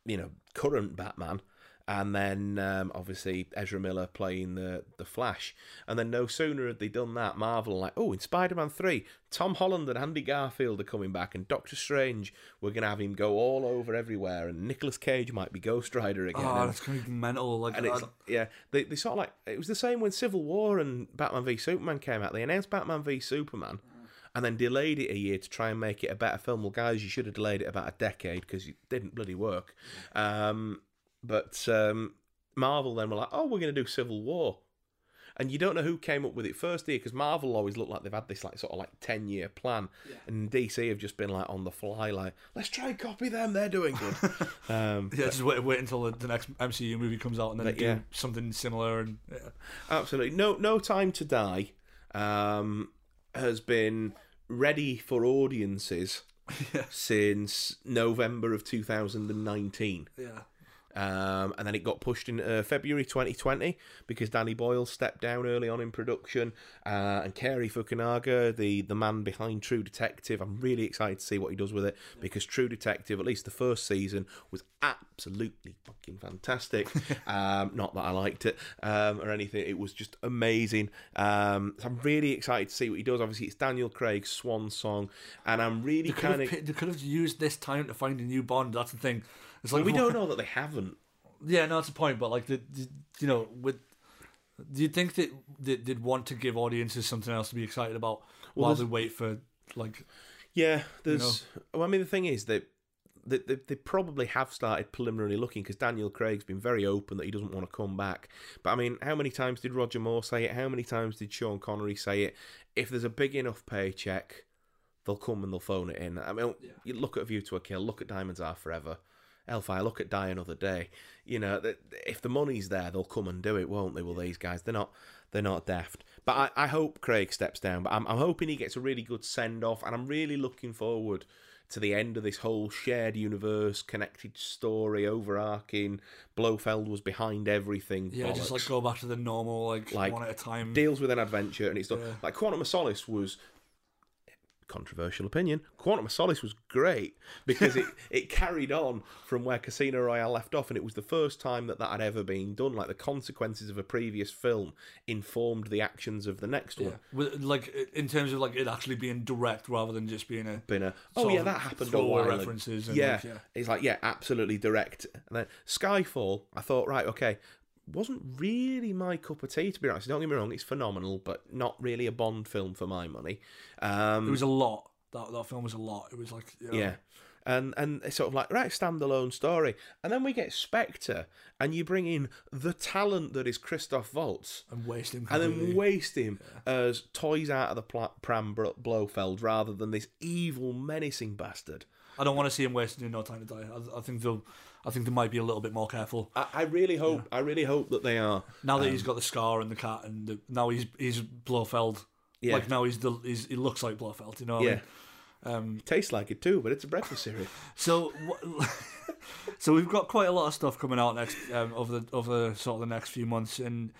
you know current Batman. And then um, obviously Ezra Miller playing the the Flash, and then no sooner had they done that, Marvel are like, oh, in Spider-Man three, Tom Holland and Andy Garfield are coming back, and Doctor Strange, we're gonna have him go all over everywhere, and Nicolas Cage might be Ghost Rider again. Oh, and- going to be mental. Like and it's yeah, they they sort of like it was the same when Civil War and Batman v Superman came out. They announced Batman v Superman, and then delayed it a year to try and make it a better film. Well, guys, you should have delayed it about a decade because it didn't bloody work. Um, but um, Marvel then were like, oh, we're going to do Civil War. And you don't know who came up with it first here because Marvel always look like they've had this like sort of like ten year plan, and DC have just been like on the fly, like let's try and copy them. They're doing good. um, yeah, just wait, wait until the, next MCU movie comes out and then But, do yeah. something similar. And yeah. Absolutely. No no time to die um, has been ready for audiences since November of 2019. yeah. Um, and then it got pushed in uh, February 2020 because Danny Boyle stepped down early on in production. Uh, and Cary Fukunaga, the, the man behind True Detective, I'm really excited to see what he does with it because True Detective, at least the first season, was absolutely fucking fantastic. um, not that I liked it um, or anything, it was just amazing. Um, so I'm really excited to see what he does. Obviously, it's Daniel Craig's swan song, and I'm really kind of. they could have used this time to find a new Bond. That's the thing. It's like we don't know that they haven't. Yeah, no, that's a point. But like the, the you know, with do you think that they, they'd want to give audiences something else to be excited about while they wait for like Yeah, there's. Well, I mean, the thing is that. They, they, they probably have started preliminarily looking because Daniel Craig's been very open that he doesn't want to come back. But I mean, how many times did Roger Moore say it? How many times did Sean Connery say it? If there's a big enough paycheck, they'll come and they'll phone it in. I mean, you look at View to a Kill, look at Diamonds Are Forever, Hellfire, look at Die Another Day. You know, that if the money's there, they'll come and do it, won't they? Well, these guys, they're not, they're not daft. But I, I hope Craig steps down. But I'm, I'm hoping he gets a really good send off, and I'm really looking forward to the end of this whole shared universe, connected story, overarching. Blofeld was behind everything. yeah, just like go back to the normal like, Like, one at a time. deals with an adventure and it's done. Yeah. Like Quantum of Solace was controversial opinion. Quantum of Solace was great because it, it carried on from where Casino Royale left off, and it was the first time that that had ever been done. Like the consequences of a previous film informed the actions of the next one. Like in terms of like it actually being direct rather than just being a Been a oh yeah that happened a throwaway while references and yeah. like, yeah. it's like yeah absolutely direct. And then Skyfall, I thought right okay. Wasn't really my cup of tea to be honest. Don't get me wrong, it's phenomenal, but not really a Bond film for my money. Um, It was a lot. That that film was a lot. It was like you know, yeah. And and it's sort of like right standalone story, and then we get Spectre, and you bring in the talent that is Christoph Waltz, and waste him. and then waste him as toys out of the pram Blofeld rather than this evil menacing bastard. I don't want to see him wasting in No Time to Die. I, I think they'll. I think they might be a little bit more careful I, I really hope I really hope that they are. now that he's got the scar and the cat, and the, now he's he's Blofeld. Yeah. Like now he's the he's, he looks like Blofeld. You know. What I Yeah, mean? Um, tastes like it too, but it's a breakfast cereal. So, so we've got quite a lot of stuff coming out next um, over the over sort of the next few months, and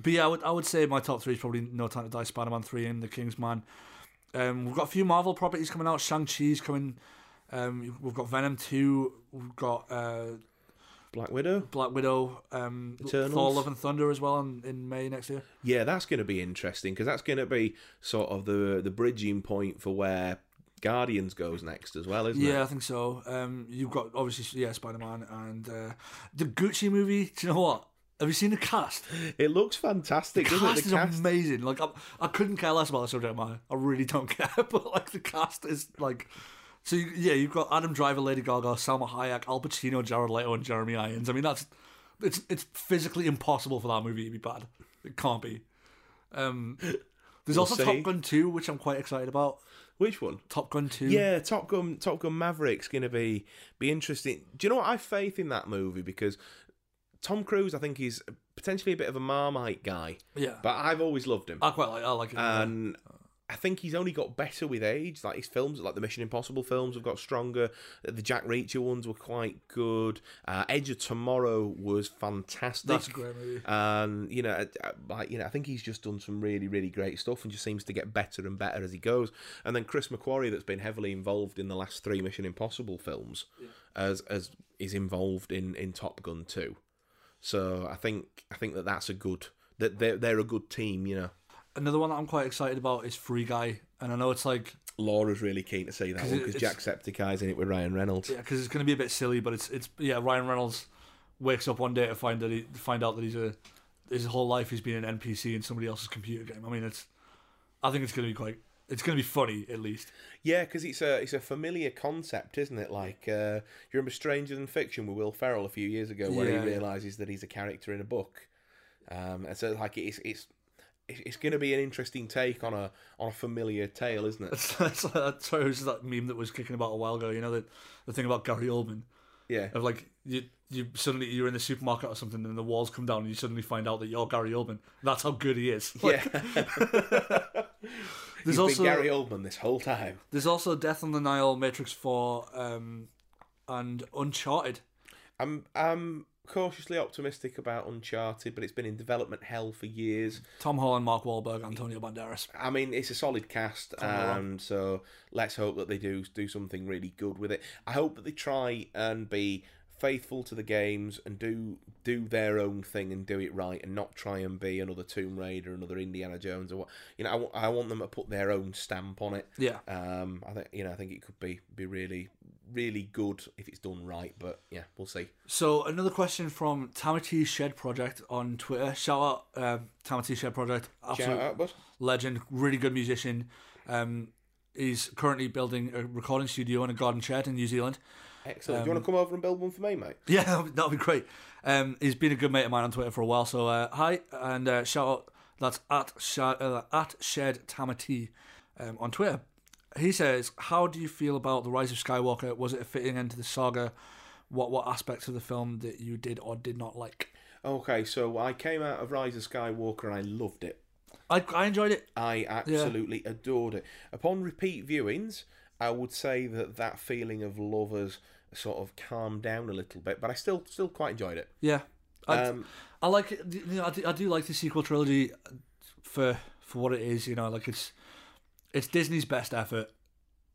but yeah, I would I would say my top three is probably No Time to Die, Spider Man three, and The Kingsman. Um, we've got a few Marvel properties coming out. Shang Chi's coming. Um, we've got Venom two. We've got uh, Black Widow. Black Widow. Um, Eternals. Thor: Love and Thunder as well in, in May next year. Yeah, that's going to be interesting because that's going to be sort of the the bridging point for where Guardians goes next as well, isn't Yeah, it? Yeah, I think so. Um, you've got obviously yeah Spider Man and uh, the Gucci movie. Do you know what? Have you seen the cast? It looks fantastic, doesn't cast it? is The cast. amazing. Like I, I couldn't care less about the subject matter. I really don't care. But like the cast is like, so you, yeah, you've got Adam Driver, Lady Gaga, Salma Hayek, Al Pacino, Jared Leto, and Jeremy Irons. I mean, that's it's it's physically impossible for that movie to be bad. It can't be. Um, there's We'll also see. Top Gun two, which I'm quite excited about. Which one? Top Gun two. Yeah, Top Gun. Top Gun Maverick's going to be be interesting. Do you know what? I have faith in that movie because Tom Cruise, I think, he's potentially a bit of a Marmite guy, yeah. but I've always loved him, I quite like. I like it. and I think he's only got better with age. Like his films, like the Mission Impossible films, have got stronger. The Jack Reacher ones were quite good. Uh, Edge of Tomorrow was fantastic. That's a great movie. and you know, uh, like you know, I think he's just done some really, really great stuff, and just seems to get better and better as he goes. And then Chris McQuarrie, that's been heavily involved in the last three Mission Impossible films, as as is involved in in Top Gun too. So I think I think that that's a good that they're they're a good team. You know, Another one that I'm quite excited about is Free Guy, and I know it's like Laura's really keen to see that one because Jacksepticeye's in it with Ryan Reynolds. Yeah, because it's going to be a bit silly, but it's it's yeah. Ryan Reynolds wakes up one day to find that he find out that he's a his whole life he's been an NPC in somebody else's computer game. I mean, it's I think it's going to be quite it's going to be funny at least. Yeah, because it's a it's a familiar concept, isn't it? Like uh, you remember Stranger Than Fiction with Will Ferrell a few years ago, where Yeah, he yeah. realizes that he's a character in a book, um, and so like it's it's it's going to be an interesting take on a on a familiar tale, isn't it? That's, like, sorry, it was that meme that was kicking about a while ago. You know that the thing about Gary Oldman Yeah, of like you you suddenly you're in the supermarket or something and the walls come down and you suddenly find out that you're Gary Oldman. That's how good he is. Like, yeah. There's He's also been Gary Oldman this whole time. there's also Death on the Nile, Matrix Four, um, and Uncharted. I'm I'm cautiously optimistic about Uncharted, but it's been in development hell for years. Tom Holland, Mark Wahlberg, Antonio Banderas. I mean, it's a solid cast, and um, so let's hope that they do do something really good with it. I hope that they try and be faithful to the games and do do their own thing and do it right, and not try and be another Tomb Raider, another Indiana Jones, or what. You know, I, wa- I want them to put their own stamp on it. Yeah. Um, I think you know, I think it could be be really really good if it's done right, but yeah, we'll see. So another question from Tamati Shed Project on Twitter. Shout out um, Tamati Shed Project, absolute out, legend, really good musician. Um, he's currently building a recording studio in a garden shed in New Zealand. Excellent. do you want to come over and build one for me, mate? Yeah, that'd be, great. Um, he's been a good mate of mine on Twitter for a while. So uh, hi and uh, shout out. That's at uh, at Shed Tamati um, on Twitter. He says, "How do you feel about the Rise of Skywalker? Was it a fitting end to the saga? What what aspects of the film that you did or did not like?" Okay, so I came out of Rise of Skywalker and I loved it. I I enjoyed it. I absolutely adored it. Upon repeat viewings, I would say that that feeling of love has sort of calmed down a little bit, but I still still quite enjoyed it. Yeah, I, Um, I like it. You know, I do, I do like the sequel trilogy for for what it is. You know, like it's it's Disney's best effort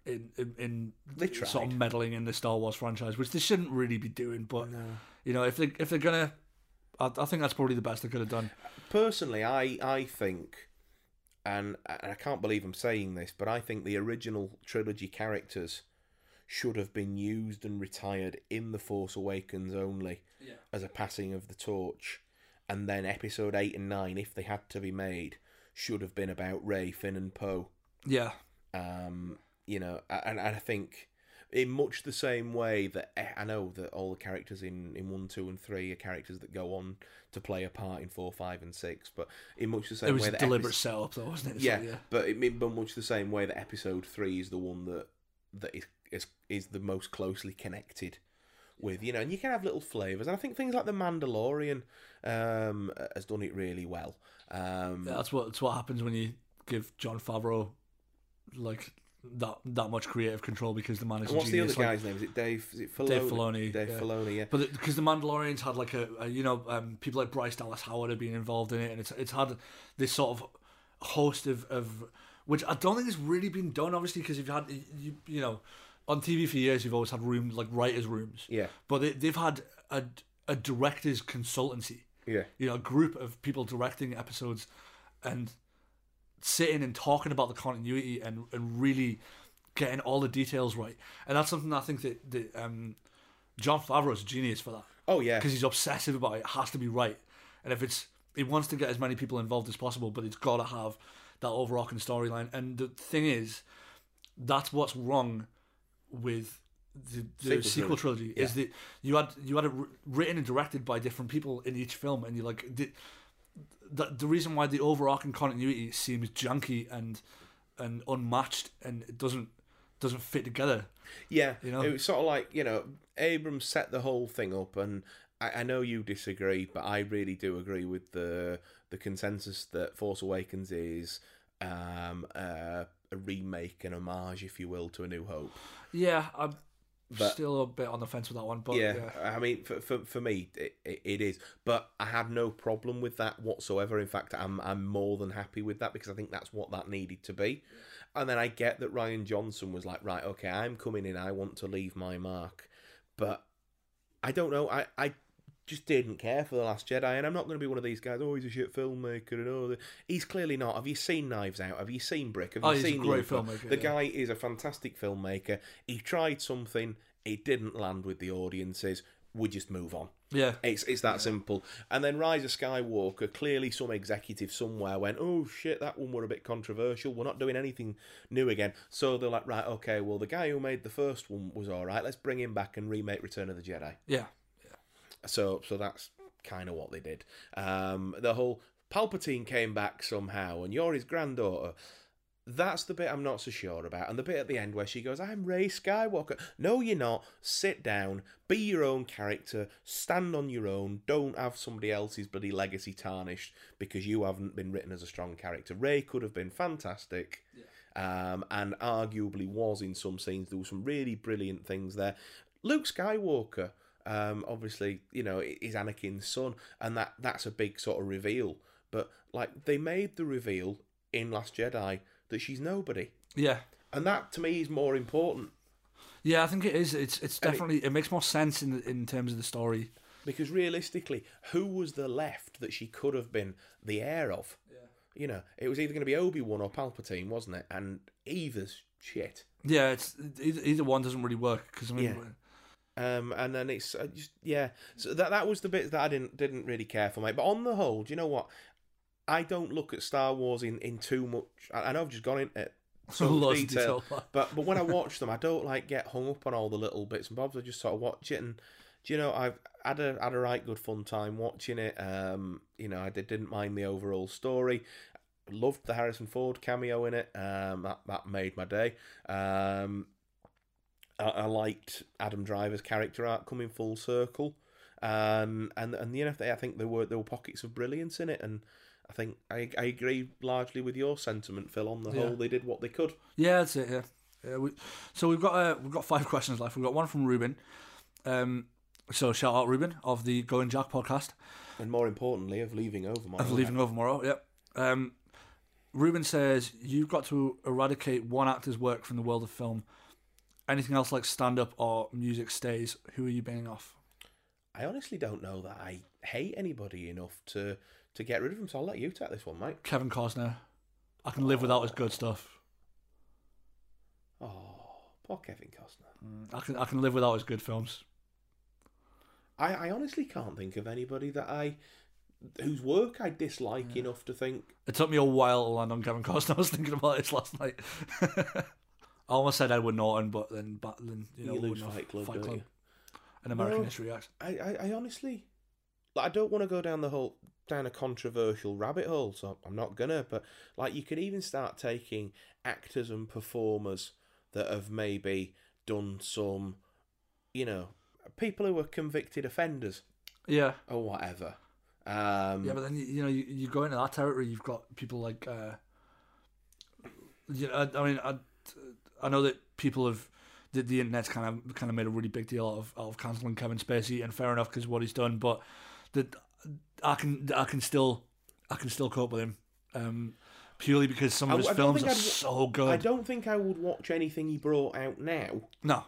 in in, in They sort of meddling in the Star Wars franchise, which they shouldn't really be doing. But you know, if they if they're gonna, I, I think that's probably the best they could have done. Personally, I I think, and, and I can't believe I'm saying this, but I think the original trilogy characters should have been used and retired in the Force Awakens only Yeah. as a passing of the torch. and then episode eight and nine, if they had to be made, should have been about Rey, Finn, and Poe. Yeah, Um, you know, and, and I think in much the same way that eh, I know that all the characters in, in one, two, and three are characters that go on to play a part in four, five, and six, but in much the same way, it was way a that deliberate epi- setup, though, wasn't it? So, yeah, but it mean, but much the same way that episode three is the one that that is is, is the most closely connected with you know, and you can have little flavors, and I think things like the Mandalorian um, has done it really well. Um, Yeah, that's what that's what happens when you give Jon Favreau like that that much creative control because the man is what's the other genius. Like, guy's name? Is it Dave? Is it Filoni? Dave Filoni, Dave yeah. Filoni, yeah. But because the Mandalorians had like a, a you know um, people like Bryce Dallas Howard have been involved in it, and it's it's had this sort of host of, of which I don't think has really been done. Obviously, because you've had you you know on TV for years you've always had rooms like writers' rooms, Yeah, but they, they've had a a directors consultancy, yeah, you know, a group of people directing episodes, and sitting and talking about the continuity and and really getting all the details right, and that's something I think that that um, Jon Favreau's a genius for that. Oh yeah, because he's obsessive about it. It has to be right, and if it's he wants to get as many people involved as possible, but it's got to have that overarching storyline. And the thing is, that's what's wrong with the, the Sequel sequel, trilogy, is Yeah. that you had you had it written and directed by different people in each film, and you like the, the the reason why the overarching continuity seems junky and and unmatched and it doesn't doesn't fit together. yeah. you know? it was sort of like you know, Abrams set the whole thing up, and I, I know you disagree, but I really do agree with the the consensus that Force Awakens is um, uh, a remake, an homage, if you will, to A New Hope. Yeah, I'm But- still a bit on the fence with that one, but yeah, yeah. I mean, for for, for me, it, it, it is. But I have no problem with that whatsoever. In fact, I'm I'm more than happy with that because I think that's what that needed to be. And then I get that Rian Johnson was like, right, okay, I'm coming in. I want to leave my mark, but I don't know. I I just didn't care for the Last Jedi, and I'm not going to be one of these guys. Oh, he's a shit filmmaker, and oh, all that. He's clearly not. Have you seen Knives Out? Have you seen Brick? Have Oh, you a seen great Looper? filmmaker, The yeah. guy is a fantastic filmmaker. He tried something. It didn't land with the audiences. We just move on. Yeah. It's it's that simple. And then Rise of Skywalker, clearly some executive somewhere went, oh shit, that one were a bit controversial. We're not doing anything new again. So they're like, right, okay, well the guy who made the first one was all right. Let's bring him back and remake Return of the Jedi. Yeah. So so that's kind of what they did. Um, the whole Palpatine came back somehow, and you're his granddaughter. That's the bit I'm not so sure about. And the bit at the end where she goes, I'm Rey Skywalker. No, you're not. Sit down. Be your own character. Stand on your own. Don't have somebody else's bloody legacy tarnished because you haven't been written as a strong character. Rey could have been fantastic. Um, and arguably was in some scenes. There were some really brilliant things there. Luke Skywalker, um, obviously, you know, is Anakin's son, and that that's a big sort of reveal. But like they made the reveal in Last Jedi that she's nobody, Yeah. and that to me is more important Yeah, I think it is. It's it's And it- definitely it, makes more sense in the, in terms of the story. because realistically, who was the left that she could have been the heir of? Yeah. You know, it was either going to be Obi Wan or Palpatine, wasn't it? And either's shit. Yeah, it's either, either one doesn't really work because I mean, Yeah. Um, and then it's uh, just yeah. So that that was the bit that I didn't didn't really care for, mate. But on the whole, do you know what? I don't look at Star Wars in, in too much. I, I know I've just gone into it so much Lots of detail, detail. but but when I watch them, I don't like get hung up on all the little bits and bobs. I just sort of watch it, and do you know I've had a had a right good fun time watching it. Um, you know I did, didn't mind the overall story. Loved the Harrison Ford cameo in it. Um, that that made my day. Um, I, I liked Adam Driver's character arc coming full circle. Um, and and you know I think there were there were pockets of brilliance in it, and I think I, I agree largely with your sentiment, Phil. On the Yeah. whole, they did what they could. Yeah, that's it. Yeah. yeah we, so we've got uh, we've got five questions left. We've got one from Ruben. Um, so shout out Ruben of the Going Jack podcast And more importantly, of leaving over my of Leaving Over Tomorrow. Yep. Um, Ruben says you've got to eradicate one actor's work from the world of film. Anything else like stand up or music stays. Who are you banning off? I honestly don't know that I hate anybody enough to to get rid of them. So I'll let you take this one, mate. Kevin Costner. I can live without his good stuff. Oh, poor Kevin Costner. Mm, I can I can live without his good films. I, I honestly can't think of anybody that I whose work I dislike enough to think. It took me a while to land on Kevin Costner. I was thinking about this last night. I almost said Edward Norton, but then, but then you know, You lose wouldn't have. Fight Club. An American No. History X. I, I, I honestly, like, I don't want to go down the whole down a controversial rabbit hole, so I'm not gonna. But like, you could even start taking actors and performers that have maybe done some, you know, people who were convicted offenders Yeah, or whatever. Um, yeah, but then you, you know you, you go into that territory. You've got people like, uh, you know, I, I mean, I, I know that people have the, the internet's kind of kind of made a really big deal out of, out of canceling Kevin Spacey, and fair enough because what he's done. But that I can I can still I can still cope with him, um, purely because some of I- his I don't films are I'd- so good. I don't think I would watch anything he brought out now. no,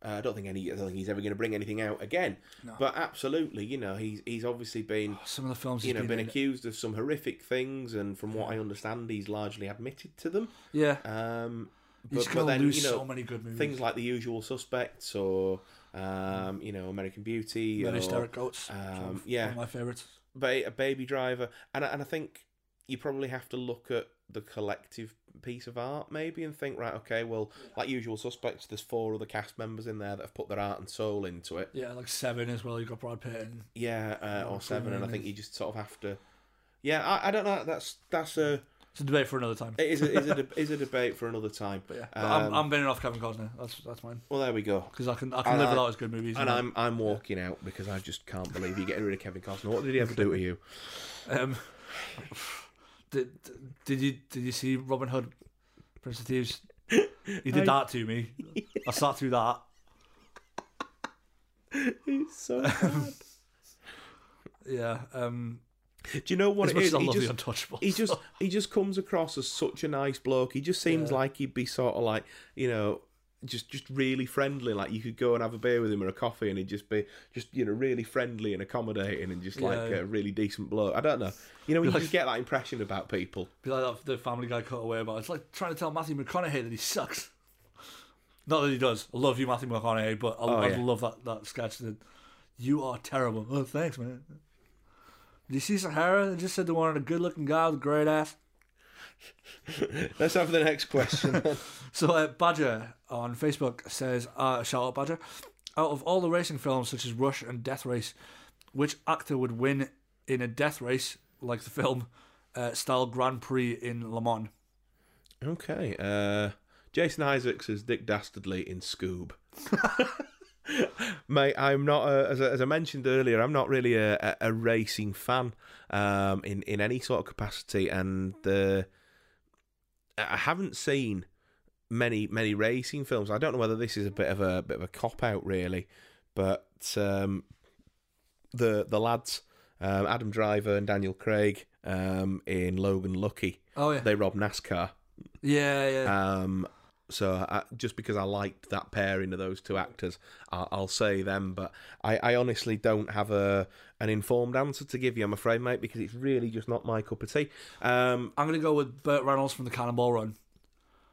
Uh, I don't think any. I don't think he's ever going to bring anything out again. No. But absolutely, you know, he's he's obviously been some of the films you he's know been been accused of some horrific things, and from what I understand, he's largely admitted to them. Yeah, Um, but, but gonna then lose you know so many good movies. things like The Usual Suspects or um, you know American Beauty Hysteric Goats. um, yeah. one of my favorites. ba- a Baby Driver, and I- and I think you probably have to look at the collective piece of art maybe and think right okay well like Usual Suspects there's four other cast members in there that have put their heart and soul into it Yeah, like Seven as well. you've got Brad Pitt and yeah uh, or seven and I think you just sort of have to yeah I, I don't know that's that's a it's a debate for another time. It is a, is a, de- is a debate for another time. But yeah, but I'm, Um, I'm bending off Kevin Costner. That's that's mine Well, there we go. because I can I can And live I- without his good movies. And. I'm I'm walking out because I just can't believe you're getting rid of Kevin Costner. What did he ever do to you? Um, did did you did you see Robin Hood, Prince of Thieves? He did that to me. I sat through that. He's so bad. Yeah. Um, Do you know what as it is? I He just the Untouchables, he just he just comes across as such a nice bloke. He just seems Yeah. like he'd be sort of like you know. Just, just really friendly. Like you could go and have a beer with him or a coffee, and he'd just be, just you know, really friendly and accommodating, and just like Yeah, a really decent bloke. I don't know. You know, when you Like- just get that impression about people. be like that the Family Guy cutaway about. It's like trying to tell Matthew McConaughey that he sucks. Not that he does. I love you, Matthew McConaughey, but I, Oh, I yeah. love that that sketch. That you are terrible. Oh, thanks, man. Did you see Sahara? They just said they wanted a good-looking guy with a great ass. Let's have the next question. So uh, Badger on Facebook says, uh, "Shout out Badger! Out of all the racing films such as Rush and Death Race, which actor would win in a death race like the film uh, style Grand Prix in Le Mans?" Okay. Uh, Jason Isaacs is Dick Dastardly in Scoob. Mate, I'm not, a, as, I, as I mentioned earlier, I'm not really a, a, a racing fan um, in, in any sort of capacity. And uh, I haven't seen many many racing films. I don't know whether this is a bit of a bit of a cop out, really, but um, the the lads, um, Adam Driver and Daniel Craig, um, in Logan Lucky, Oh yeah, they rob NASCAR. yeah, yeah. Um, so I, just because I liked that pairing of those two actors, I'll, I'll say them. But I, I honestly don't have a an informed answer to give you. I'm afraid, mate, because it's really just not my cup of tea. Um, I'm gonna go with Burt Reynolds from the Cannonball Run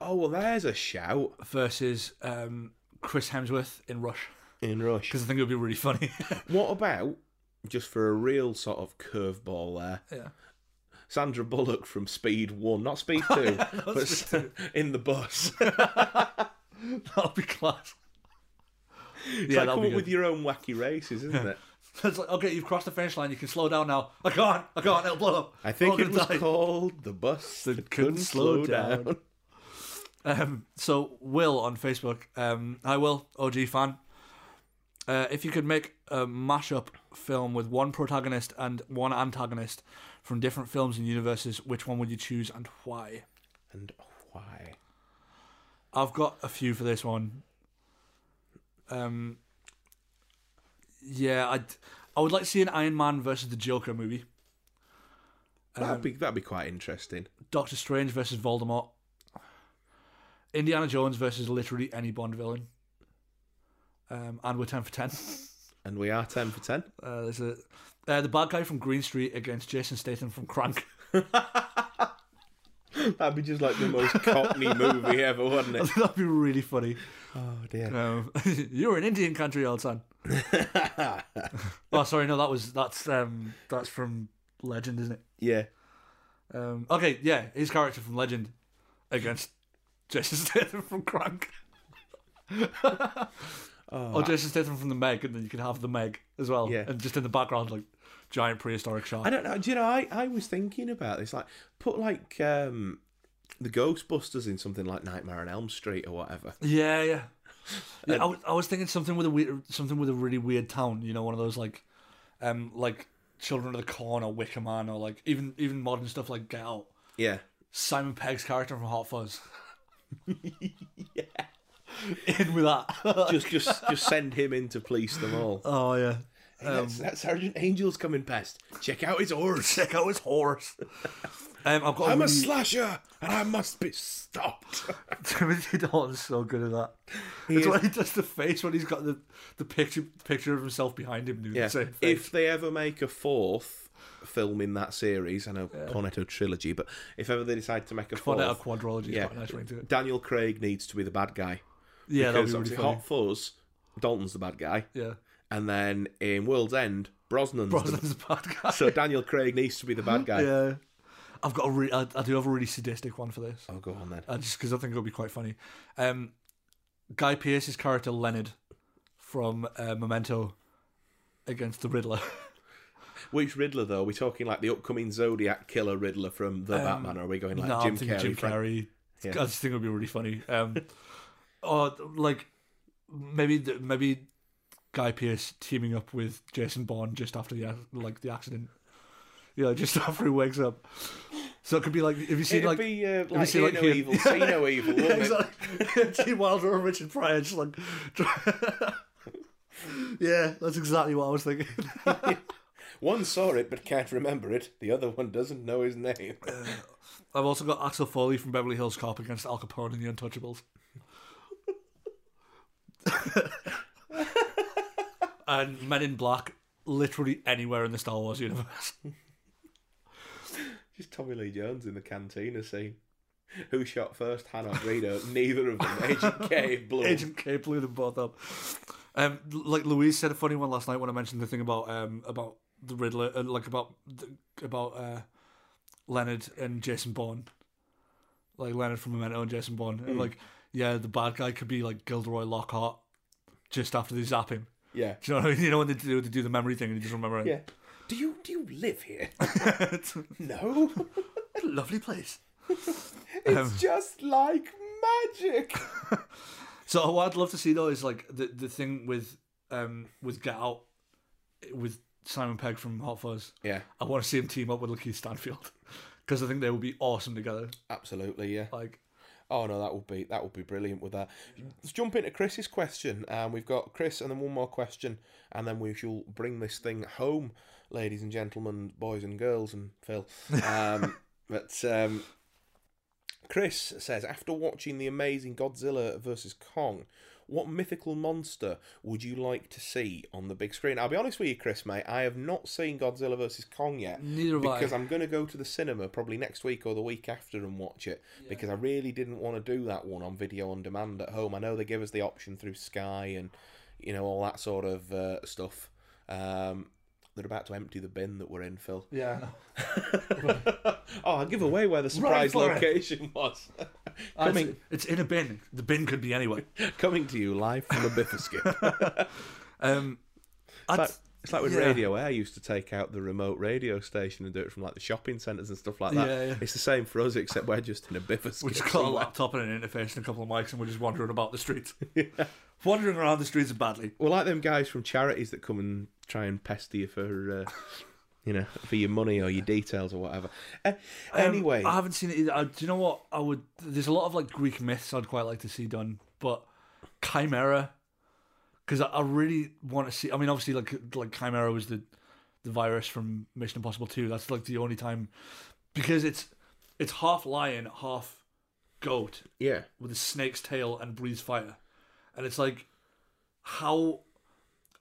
oh well, there's a shout versus um, Chris Hemsworth in Rush in Rush. because I think it would be really funny. What about just for a real sort of curveball there? yeah, Sandra Bullock from Speed One, not Speed Two, but Speed in the bus. that'll be class. It's yeah, like come up good. with your own wacky races, isn't it? It's like, okay, you've crossed the finish line. You can slow down now. I can't. I can't. It'll blow up. I think it was die. called the bus That that couldn't couldn't slow slow down. Um, so Will on Facebook. Um, hi Will, OG fan. Uh, if you could make a mashup film with one protagonist and one antagonist from different films and universes, which one would you choose and why? And why? I've got a few for this one. Um, yeah, I'd, I would like to see an Iron Man versus the Joker movie. That'd be that'd be quite interesting. Doctor Strange versus Voldemort. Indiana Jones versus literally any Bond villain. Um, and we're ten for ten. And we are ten for ten. Uh, there's a uh, the bad guy from Green Street against Jason Statham from Crank. That'd be just like the most cockney movie ever, wouldn't it? that'd be really funny. Oh dear. Um, you're in Indian country, old son. oh, sorry, no, that was that's um that's from Legend, isn't it? Yeah. Um, okay, yeah, his character from Legend against Jason Statham from Crank. Or Jason Statham from the Meg, and then you can have the Meg as well. Oh, Yeah. And just in the background, like giant prehistoric shark. I don't know. Do you know? I, I was thinking about this. Like, put like um, the Ghostbusters in something like Nightmare on Elm Street or whatever. Yeah, yeah. Yeah, I was, I was thinking something with a weird, something with a really weird town. You know, one of those like, um, like Children of the Corn or Wicker Man or like even even modern stuff like Get Out. Yeah. Simon Pegg's character from Hot Fuzz. yeah. In with that. Just just just send him in to police them all. oh yeah. Hey, that's, that's Sergeant Angel's coming past. Check out his horse. Check out his horse. Um, I've got. I'm a really- slasher, and I must be stopped. Timothy Dalton's so good at that. He it's is- when he does the face when he's got the, the picture picture of himself behind him doing Yeah. the same face. If they ever make a fourth film in that series, I know Cornetto trilogy, but if ever they decide to make a fourth, Cornetto quadrology, yeah, yeah. nice. Daniel Craig needs to be the bad guy. Yeah, that'd because be really. Hot Fuzz, Dalton's the bad guy, Yeah, and then in World's End, Brosnan's, Brosnan's a bad guy. So Daniel Craig needs to be the bad guy. yeah, I've got a re- I, I do have a really sadistic one for this, Oh, go on then. uh, just because I think it'll be quite funny. Um, Guy Pearce's character Leonard from uh, Memento against the Riddler. Which Riddler though? Are we talking like the upcoming Zodiac killer Riddler from the Um, Batman, or are we going like no, Jim Carrey? Jim Frank- Carrey. Yeah. I just think it would be really funny. Um, or like maybe maybe Guy Pearce teaming up with Jason Bourne just after the like the accident. Yeah, just after he wakes up. So it could be like if you see like be uh, you like see, hear like, no evil, see no evil, yeah, exactly. Gene Wilder or Richard Pryor just like yeah, that's exactly what I was thinking. One saw it but can't remember it. The other one doesn't know his name. I've also got Axel Foley from Beverly Hills Cop against Al Capone in the Untouchables. and Men in Black, literally anywhere in the Star Wars universe. Just Tommy Lee Jones in the cantina scene. Who shot first, Han or Greedo? Neither of them. Agent K blew. Agent K blew them both up. Um, like Louise said a funny one last night when I mentioned the thing about um about the Riddler, uh, like about about uh Leonard and Jason Bourne, like Leonard from Memento and Jason Bourne, and like yeah, the bad guy could be like Gilderoy Lockhart just after they zap him. Yeah. Do you know what I mean? You know when they do they do the memory thing and you just remember it. Yeah. Do you do you live here? no. lovely place. It's Um, just like magic. So what I'd love to see though is like the the thing with um with Get Out with Simon Pegg from Hot Fuzz. Yeah, I want to see him team up with Lakeith Stanfield because I think they would be awesome together. absolutely. Yeah. Like Oh no, that would be that would be brilliant with that. Let's jump into Chris's question. Um, we've got Chris and then one more question, and then we shall bring this thing home, ladies and gentlemen, boys and girls, and Phil. Um, but um, Chris says, after watching the amazing Godzilla versus Kong, what mythical monster would you like to see on the big screen? I'll be honest with you, Chris, mate. I have not seen Godzilla versus Kong yet neither have I. because I'm going to go to the cinema probably next week or the week after and watch it because I really didn't want to do that one on video on demand at home. I know they give us the option through Sky and you know all that sort of uh, stuff. Um, they're about to empty the bin that we're in, Phil. Yeah. oh, I'll give away where the surprise it. location was. Coming. It's, it's in a bin. The bin could be anywhere. coming to you live from the Biffa skip. Um, It's like, it's like with yeah. Radio Aire used to take out the remote radio station and do it from like the shopping centres and stuff like that. Yeah, yeah. It's the same for us, except we're just in a Biffa skip. we just got a laptop and an interface and a couple of mics and we're just wandering about the streets. Wandering around the streets of badly. We're like them guys from charities that come and try and pester you for, uh, you know, for your money or your details or whatever. Uh, Um, anyway, I haven't seen it either. Uh, do you know what? I would. There's a lot of like Greek myths I'd quite like to see done, but Chimera, because I, I really want to see. I mean, obviously, like like Chimera was the the virus from Mission Impossible Two. That's like the only time because it's it's half lion, half goat yeah, with a snake's tail and breathes fire, and it's like how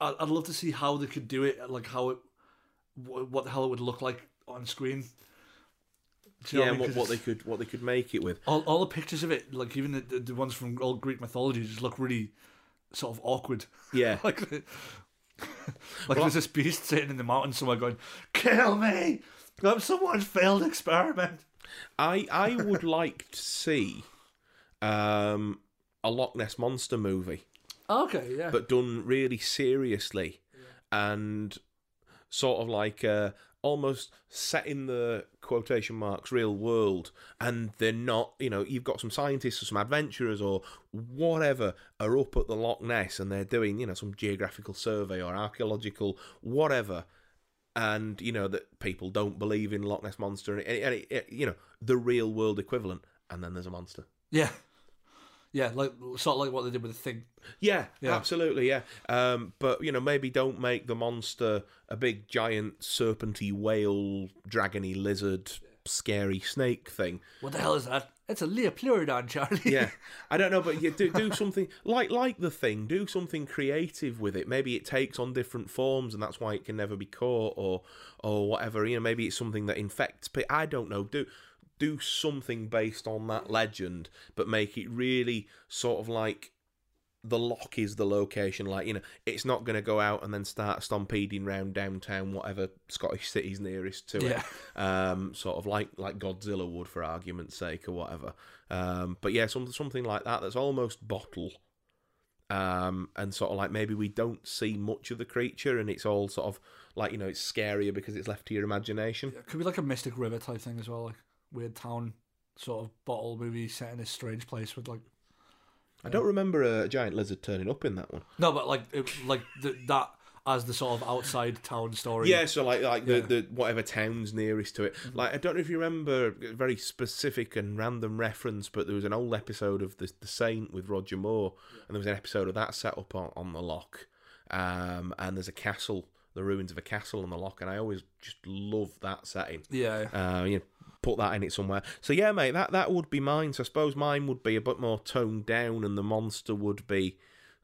I- I'd love to see how they could do it, like how it wh- what the hell it would look like on screen. Do you know yeah, I mean? what, 'Cause what they could what they could make it with. all, all the pictures of it, like even the, the, ones from old Greek mythology, just look really sort of awkward. Yeah, like, like there's this beast sitting in the mountain somewhere going, "Kill me," I'm someone's failed experiment. I I would like to see um, a Loch Ness monster movie, Okay, yeah. but done really seriously and sort of like uh, almost set in the quotation marks real world. And they're not, you know, you've got some scientists or some adventurers or whatever are up at the Loch Ness and they're doing, you know, some geographical survey or archaeological whatever. And you know that people don't believe in Loch Ness monster, and, and it- it- you know the real world equivalent. And then there's a monster. yeah. Yeah, like sort of like what they did with the thing. Yeah, Yeah. absolutely, yeah. Um, but you know, maybe don't make the monster a big giant serpenty whale, dragony lizard, scary snake thing. What the hell is that? It's a Liopleurodon, Charlie. Yeah, I don't know, but you do do something like like the thing. Do something creative with it. Maybe it takes on different forms, and that's why it can never be caught, or or whatever. You know, maybe it's something that infects. But I don't know. Do do something based on that legend, but make it really sort of like the loch is the location. Like you know, it's not going to go out and then start stampeding round downtown, whatever Scottish city's nearest to Yeah. it. Um, sort of like like Godzilla would, for argument's sake, or whatever. Um, but yeah, some, something like that that's almost bottle. Um, and sort of like maybe we don't see much of the creature, and it's all sort of like you know it's scarier because it's left to your imagination. It could be like a Mystic River type thing as well, like weird town sort of bottle movie set in a strange place with like I don't remember a giant lizard turning up in that one. no, but like it, like the, that as the sort of outside town story. Yeah, so like like Yeah. the, the whatever town's nearest to it. Like I don't know if you remember a very specific and random reference, but there was an old episode of the the Saint with Roger Moore, and there was an episode of that set up on, on the loch. Um, and there's a castle, the ruins of a castle on the loch, and I always just love that setting. yeah, Uh, you know, put that in it somewhere. So yeah, mate, that that would be mine. So I suppose mine would be a bit more toned down, and the monster would be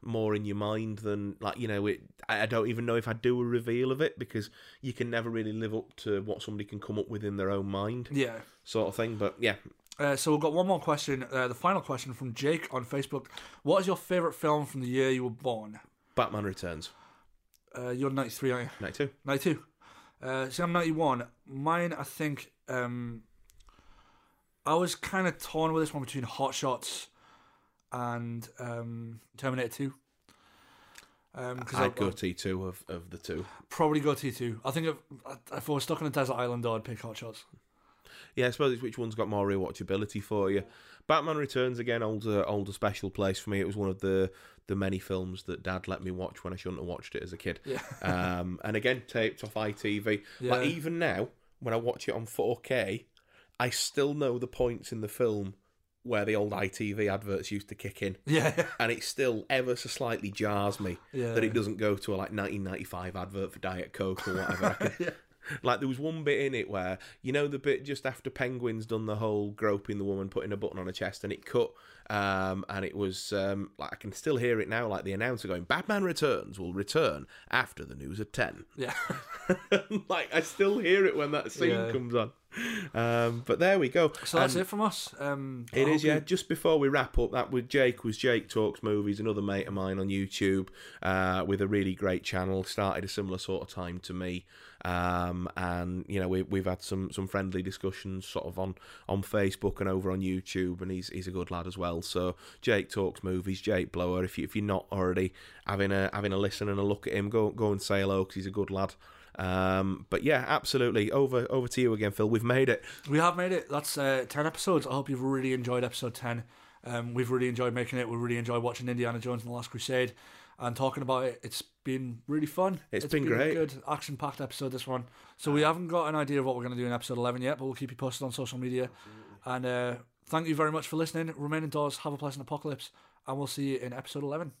more in your mind than like you know it. I I don't even know if I'd do a reveal of it because you can never really live up to what somebody can come up with in their own mind, yeah. sort of thing. But yeah, Uh, so we've got one more question. Uh, the final question from Jake on Facebook. What is your favourite film from the year you were born? Batman Returns, Uh, you're 93, aren't you? night two. 92. Uh, see, I'm 91. Mine, I think, um, I was kind of torn with this one between Hot Shots and um, Terminator 2. Um, cause I'd go T two of of the two. probably go T2. I think if, if I was stuck on a desert island, I'd pick Hot Shots. Yeah, I suppose it's which one's got more rewatchability for you. Batman Returns again, older older special place for me. It was one of the the many films that Dad let me watch when I shouldn't have watched it as a kid. Yeah. Um, and again, taped off ITV. Yeah. Like even now, when I watch it on 4K, I still know the points in the film where the old ITV adverts used to kick in, Yeah. and it still ever so slightly jars me Yeah. that it doesn't go to a like 1995 advert for Diet Coke or whatever. Can- Like there was one bit in it where you know the bit just after Penguin's done the whole groping the woman, putting a button on her chest, and it cut, um, and it was um, like I can still hear it now, like the announcer going, "Batman Returns will return after the news at 10. Yeah. like I still hear it when that scene Yeah. comes on. Um, but there we go. So that's And- it from us. Um, it is, yeah. you- Just before we wrap up, that with Jake was Jake Talks Movies, another mate of mine on YouTube, uh, with a really great channel. Started a similar sort of time to me, um, and you know we we've had some some friendly discussions sort of on on Facebook and over on YouTube, and he's he's a good lad as well. So Jake Talks Movies, Jake Blower. If you if you're not already having a having a listen and a look at him, go go and say hello because he's a good lad. Um, but yeah, absolutely. Over over to you again, Phil. We've made it. We have made it. That's uh, 10 episodes. I hope you've really enjoyed episode 10. Um, we've really enjoyed making it. We really enjoyed watching Indiana Jones and the Last Crusade and talking about it. It's been really fun. It's been great. A good action packed episode, this one. So we haven't got an idea of what we're going to do in episode 11 yet, but we'll keep you posted on social media. And uh, thank you very much for listening. Remain indoors, have a pleasant apocalypse, and we'll see you in episode 11.